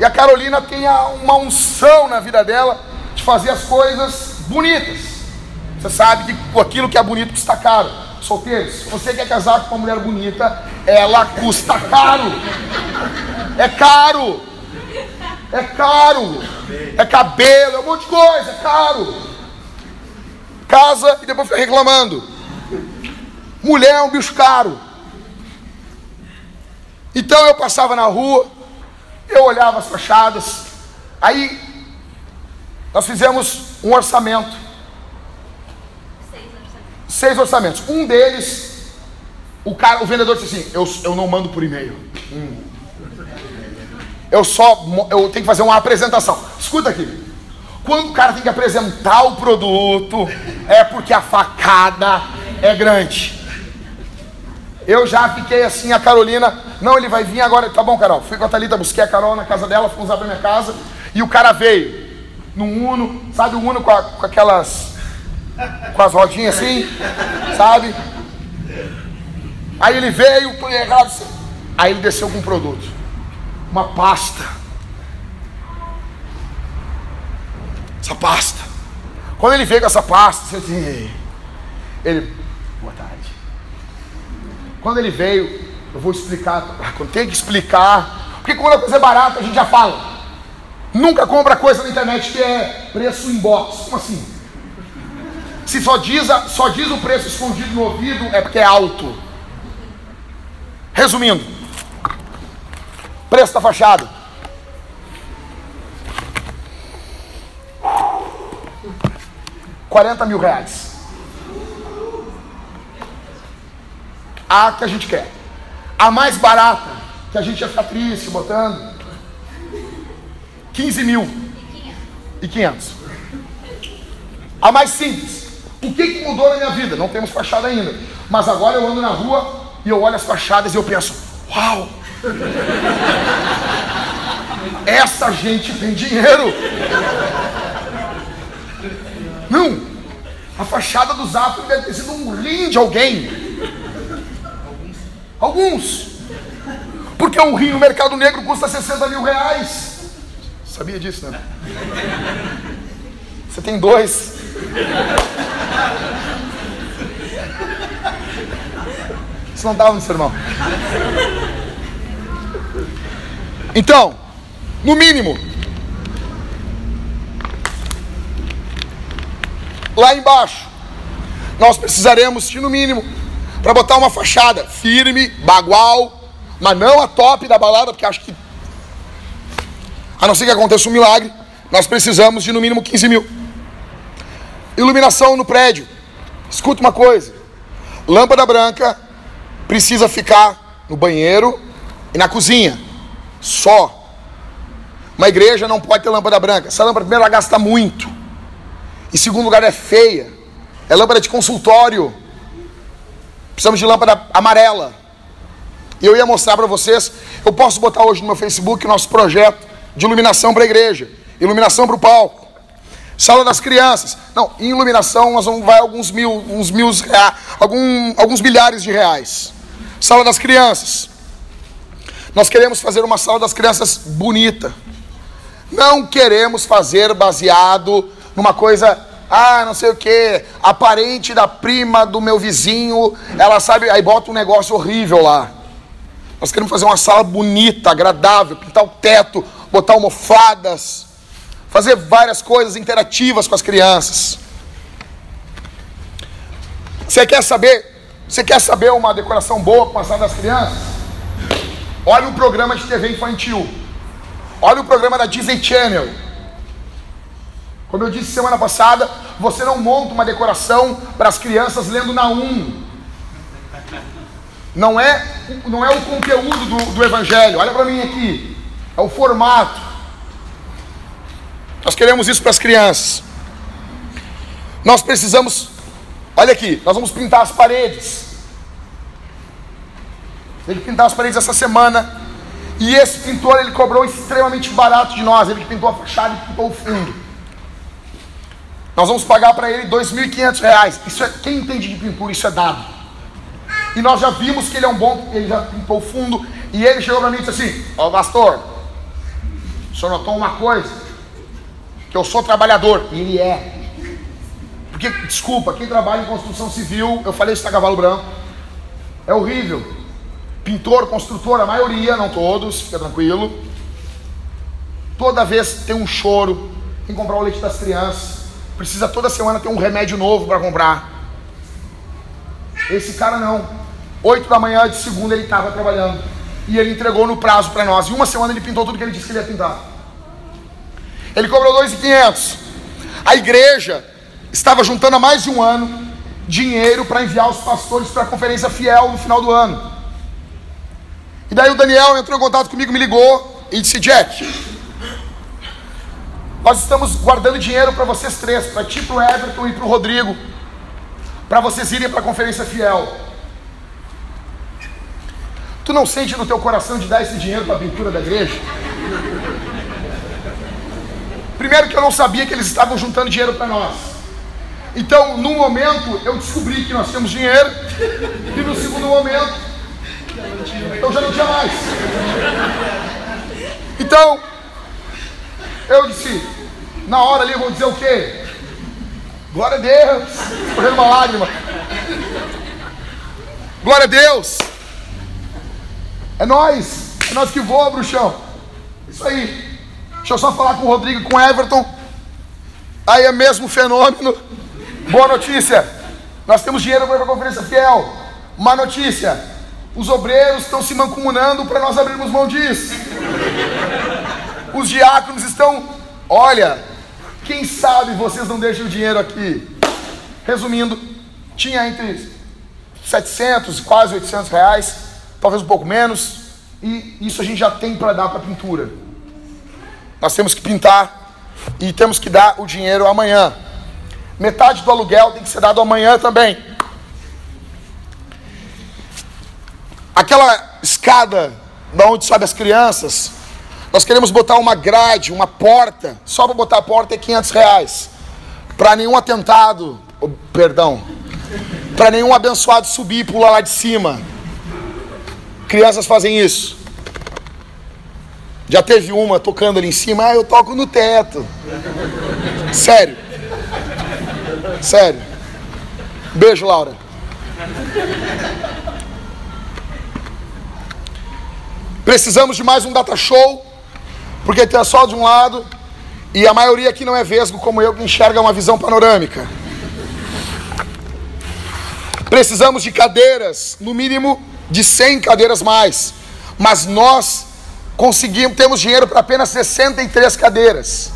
E a Carolina tem uma unção na vida dela de fazer as coisas bonitas. Você sabe que aquilo que é bonito custa caro. Solteiros, se você quer casar com uma mulher bonita, ela custa caro. É caro. É caro. É cabelo, é um monte de coisa, é caro. Casa e depois fica reclamando. Mulher é um bicho caro. Então eu passava na rua, eu olhava as fachadas, aí nós fizemos um orçamento. Seis orçamentos. Um deles, o cara, o vendedor disse assim: eu, eu não mando por e-mail. Hum. Eu só eu tenho que fazer uma apresentação. Escuta aqui. Quando o cara tem que apresentar o produto, é porque a facada é grande. Eu já fiquei assim, a Carolina, não, ele vai vir agora, tá bom, Carol. Fui com a Thalita, busquei a Carol na casa dela, fomos abrir minha casa, e o cara veio num Uno, sabe o Uno com, a, com aquelas, com as rodinhas assim, sabe? Aí ele veio, aí ele desceu com um produto, uma pasta. Essa pasta. Quando ele veio com essa pasta, você assim, ele, boa tarde. Quando ele veio, eu vou explicar. Quando tem que explicar. Porque quando a coisa é barata, a gente já fala. Nunca compra coisa na internet que é preço inbox. Como assim? Se só diz, só diz o preço escondido no ouvido, é porque é alto. Resumindo, preço da fachada. Quarenta mil reais. a que a gente quer. A mais barata, que a gente ia ficar triste botando, 15 mil e 500. A mais simples. O que, que mudou na minha vida? Não temos fachada ainda. Mas agora eu ando na rua e eu olho as fachadas e eu penso: Uau! Essa gente tem dinheiro. Não! A fachada do Zap deve ter sido um rim de alguém. Alguns. Porque um rim no mercado negro custa 60 mil reais. Sabia disso, né? Você tem dois. Isso não estava no sermão. Então, no mínimo, lá embaixo, nós precisaremos de no mínimo para botar uma fachada firme, bagual, mas não a top da balada, porque acho que, a não ser que aconteça um milagre, nós precisamos de no mínimo 15 mil. Iluminação no prédio. Escuta uma coisa: lâmpada branca precisa ficar no banheiro e na cozinha. Só. Uma igreja não pode ter lâmpada branca. Essa lâmpada, primeiro, ela gasta muito. Em segundo lugar, é feia. É lâmpada de consultório. Precisamos de lâmpada amarela. E eu ia mostrar para vocês. Eu posso botar hoje no meu Facebook o nosso projeto de iluminação para a igreja, iluminação para o palco, sala das crianças. Não, em iluminação nós vamos vai alguns mil, uns mil, algum, alguns milhares de reais. Sala das crianças. Nós queremos fazer uma sala das crianças bonita. Não queremos fazer baseado numa coisa ah, não sei o que, a parente da prima do meu vizinho, ela sabe, aí bota um negócio horrível lá. Nós queremos fazer uma sala bonita, agradável, pintar o teto, botar almofadas, fazer várias coisas interativas com as crianças. Você quer saber? Você quer saber uma decoração boa com a sala das crianças? Olha o programa de TV infantil. Olha o programa da Disney Channel. Como eu disse semana passada, você não monta uma decoração para as crianças lendo na 1. Não é, não é o conteúdo do, do Evangelho. Olha para mim aqui. É o formato. Nós queremos isso para as crianças. Nós precisamos. Olha aqui, nós vamos pintar as paredes. Tem que pintar as paredes essa semana. E esse pintor ele cobrou extremamente barato de nós. Ele que pintou a fachada e pintou o fundo. Nós vamos pagar para ele R$ 2.500. Isso é quem entende de pintura, isso é dado. E nós já vimos que ele é um bom, ele já pintou o fundo. E ele chegou para mim e disse assim: Ó, oh, pastor, senhor notou uma coisa? Que eu sou trabalhador. E ele é. Porque, desculpa, quem trabalha em construção civil, eu falei isso na Cavalo Branco, é horrível. Pintor, construtor, a maioria, não todos, fica tranquilo. Toda vez tem um choro, que comprar o leite das crianças. Precisa toda semana ter um remédio novo para comprar. Esse cara não. Oito da manhã de segunda ele estava trabalhando. E ele entregou no prazo para nós. Em uma semana ele pintou tudo que ele disse que ele ia pintar. Ele cobrou 2.500. A igreja estava juntando há mais de um ano dinheiro para enviar os pastores para a conferência fiel no final do ano. E daí o Daniel entrou em contato comigo, me ligou e disse: Jack, nós estamos guardando dinheiro para vocês três, para ti, para o Everton e para o Rodrigo, para vocês irem para a conferência fiel. Tu não sente no teu coração de dar esse dinheiro para a pintura da igreja? Primeiro que eu não sabia que eles estavam juntando dinheiro para nós. Então, no momento, eu descobri que nós temos dinheiro. E no segundo momento, então já não tinha mais. Então, eu disse, na hora ali eu vou dizer o quê? Glória a Deus. Correndo uma lágrima. Glória a Deus. É nós. É nós que voa, bruxão. Isso aí. Deixa eu só falar com o Rodrigo e com o Everton. Aí é mesmo fenômeno. Boa notícia. Nós temos dinheiro para a conferência fiel. Má notícia. Os obreiros estão se mancomunando para nós abrirmos mão disso. Os diáconos estão, olha, quem sabe vocês não deixam o dinheiro aqui. Resumindo, tinha entre 700 e quase 800 reais, talvez um pouco menos, e isso a gente já tem para dar para pintura. Nós temos que pintar e temos que dar o dinheiro amanhã. Metade do aluguel tem que ser dado amanhã também. Aquela escada da onde sobe as crianças, nós queremos botar uma grade, uma porta. Só para botar a porta é 500 reais. Para nenhum atentado, oh, perdão, para nenhum abençoado subir e pular lá de cima. Crianças fazem isso. Já teve uma tocando ali em cima, ah, eu toco no teto. Sério. Sério. Beijo, Laura. Precisamos de mais um data show, porque tem só de um lado, e a maioria aqui não é vesgo como eu, que enxerga uma visão panorâmica. Precisamos de cadeiras, no mínimo de 100 cadeiras mais, mas nós conseguimos, temos dinheiro para apenas 63 cadeiras.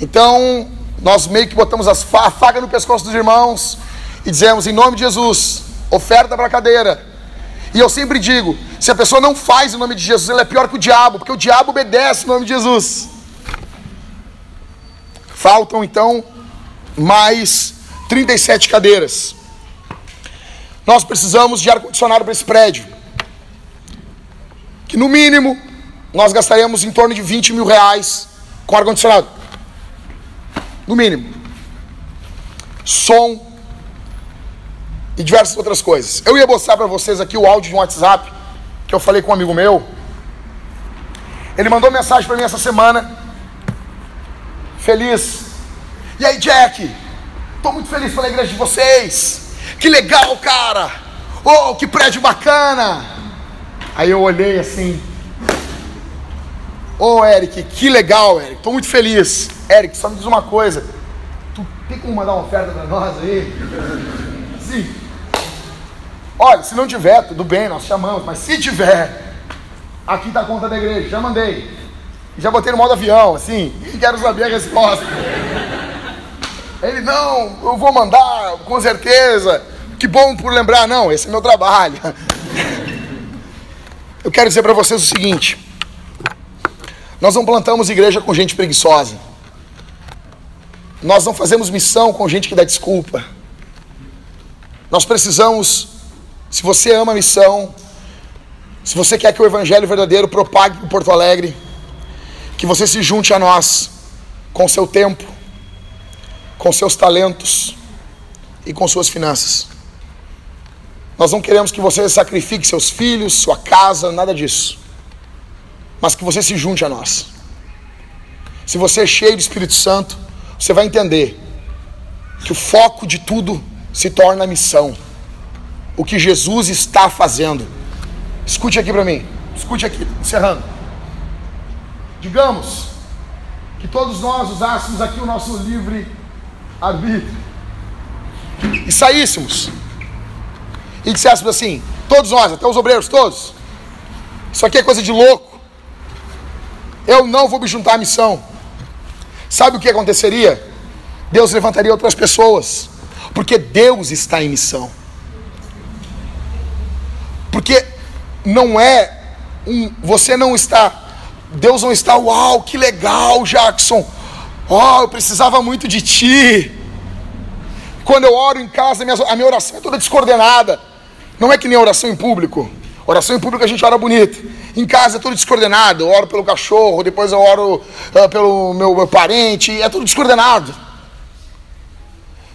Então, nós meio que botamos as fa a faca no pescoço dos irmãos e dizemos, em nome de Jesus, oferta para a cadeira e eu sempre digo: se a pessoa não faz em nome de Jesus, ela é pior que o diabo, porque o diabo obedece em nome de Jesus. Faltam então mais 37 cadeiras. Nós precisamos de ar-condicionado para esse prédio. Que no mínimo nós gastaremos em torno de 20 mil reais com ar-condicionado. No mínimo. Som, e diversas outras coisas. Eu ia mostrar para vocês aqui o áudio de um WhatsApp que eu falei com um amigo meu. Ele mandou mensagem para mim essa semana. Feliz. E aí, Jack? Tô muito feliz pela igreja de vocês. Que legal, cara. Oh, que prédio bacana. Aí eu olhei assim. Ô, oh, Eric, que legal, Eric. Tô muito feliz. Eric, só me diz uma coisa. Tu tem como mandar uma oferta para nós aí? Sim. Olha, se não tiver, tudo bem, nós chamamos, mas se tiver, aqui está a conta da igreja, já mandei. Já botei no modo avião, assim, e quero saber a resposta. Ele, não, eu vou mandar, com certeza. Que bom por lembrar. Não, esse é meu trabalho. *laughs* Eu quero dizer para vocês o seguinte: nós não plantamos igreja com gente preguiçosa. Nós não fazemos missão com gente que dá desculpa. Nós precisamos, se você ama a missão, se você quer que o evangelho verdadeiro propague em Porto Alegre, que você se junte a nós com seu tempo, com seus talentos e com suas finanças. Nós não queremos que você sacrifique seus filhos, sua casa, nada disso. Mas que você se junte a nós. Se você é cheio do Espírito Santo, você vai entender que o foco de tudo se torna a missão. O que Jesus está fazendo. Escute aqui para mim. Escute aqui, encerrando. Digamos que todos nós usássemos aqui o nosso livre arbítrio e saíssemos e disséssemos assim, todos nós, até os obreiros, todos, isso aqui é coisa de louco, eu não vou me juntar à missão. Sabe o que aconteceria? Deus levantaria outras pessoas, porque Deus está em missão. Porque não é um, você não está, Deus não está, uau, que legal, Jackson. Oh, eu precisava muito de ti. Quando eu oro em casa, a minha, oração é toda descoordenada. Não é que nem oração em público. Oração em público a gente ora bonito. Em casa é tudo descoordenado. Eu oro pelo cachorro, depois eu oro uh, pelo meu, meu parente. É tudo descoordenado.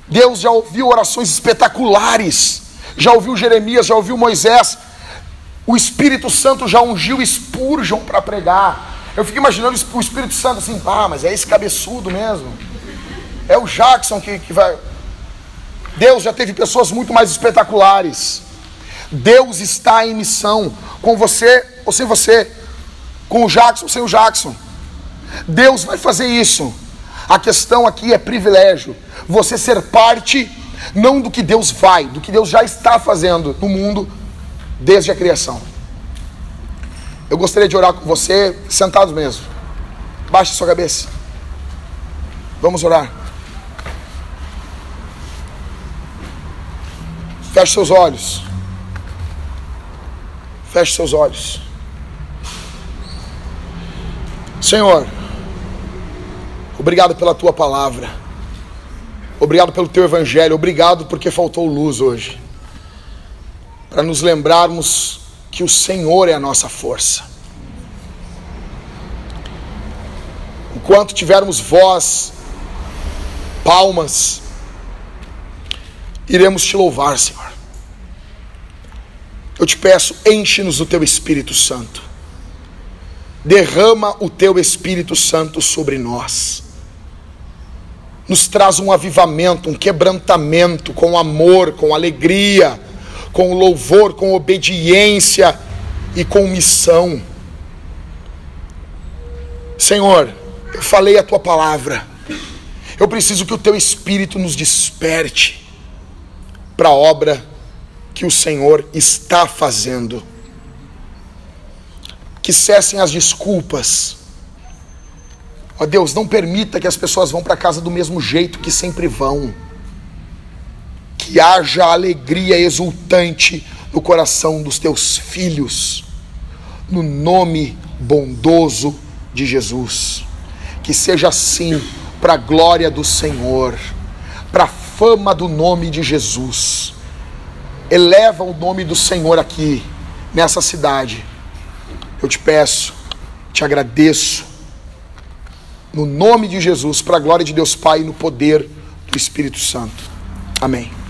Deus já ouviu orações espetaculares. Já ouviu Jeremias, já ouviu Moisés. O Espírito Santo já ungiu Spurgeon para pregar. Eu fico imaginando o Espírito Santo assim, ah, mas é esse cabeçudo mesmo. É o Jackson que, que vai. Deus já teve pessoas muito mais espetaculares. Deus está em missão com você ou sem você, com o Jackson ou sem o Jackson. Deus vai fazer isso. A questão aqui é privilégio. Você ser parte não do que Deus vai, do que Deus já está fazendo no mundo desde a criação. Eu gostaria de orar com você, sentado mesmo. Baixe sua cabeça. Vamos orar. Feche seus olhos. Feche seus olhos. Senhor, obrigado pela tua palavra. Obrigado pelo teu evangelho. Obrigado porque faltou luz hoje. Para nos lembrarmos que o Senhor é a nossa força. Enquanto tivermos voz, palmas, iremos te louvar, Senhor. Eu te peço, enche-nos do teu Espírito Santo. Derrama o teu Espírito Santo sobre nós. Nos traz um avivamento, um quebrantamento com amor, com alegria, com louvor, com obediência e com missão. Senhor, eu falei a tua palavra. Eu preciso que o teu Espírito nos desperte para a obra que o Senhor está fazendo. Que cessem as desculpas. Ó Deus, não permita que as pessoas vão para casa do mesmo jeito que sempre vão. Que haja alegria exultante no coração dos teus filhos, no nome bondoso de Jesus. Que seja assim, para a glória do Senhor, para a fama do nome de Jesus eleva o nome do Senhor aqui, nessa cidade. Eu te peço, te agradeço, no nome de Jesus, para a glória de Deus Pai e no poder do Espírito Santo. Amém.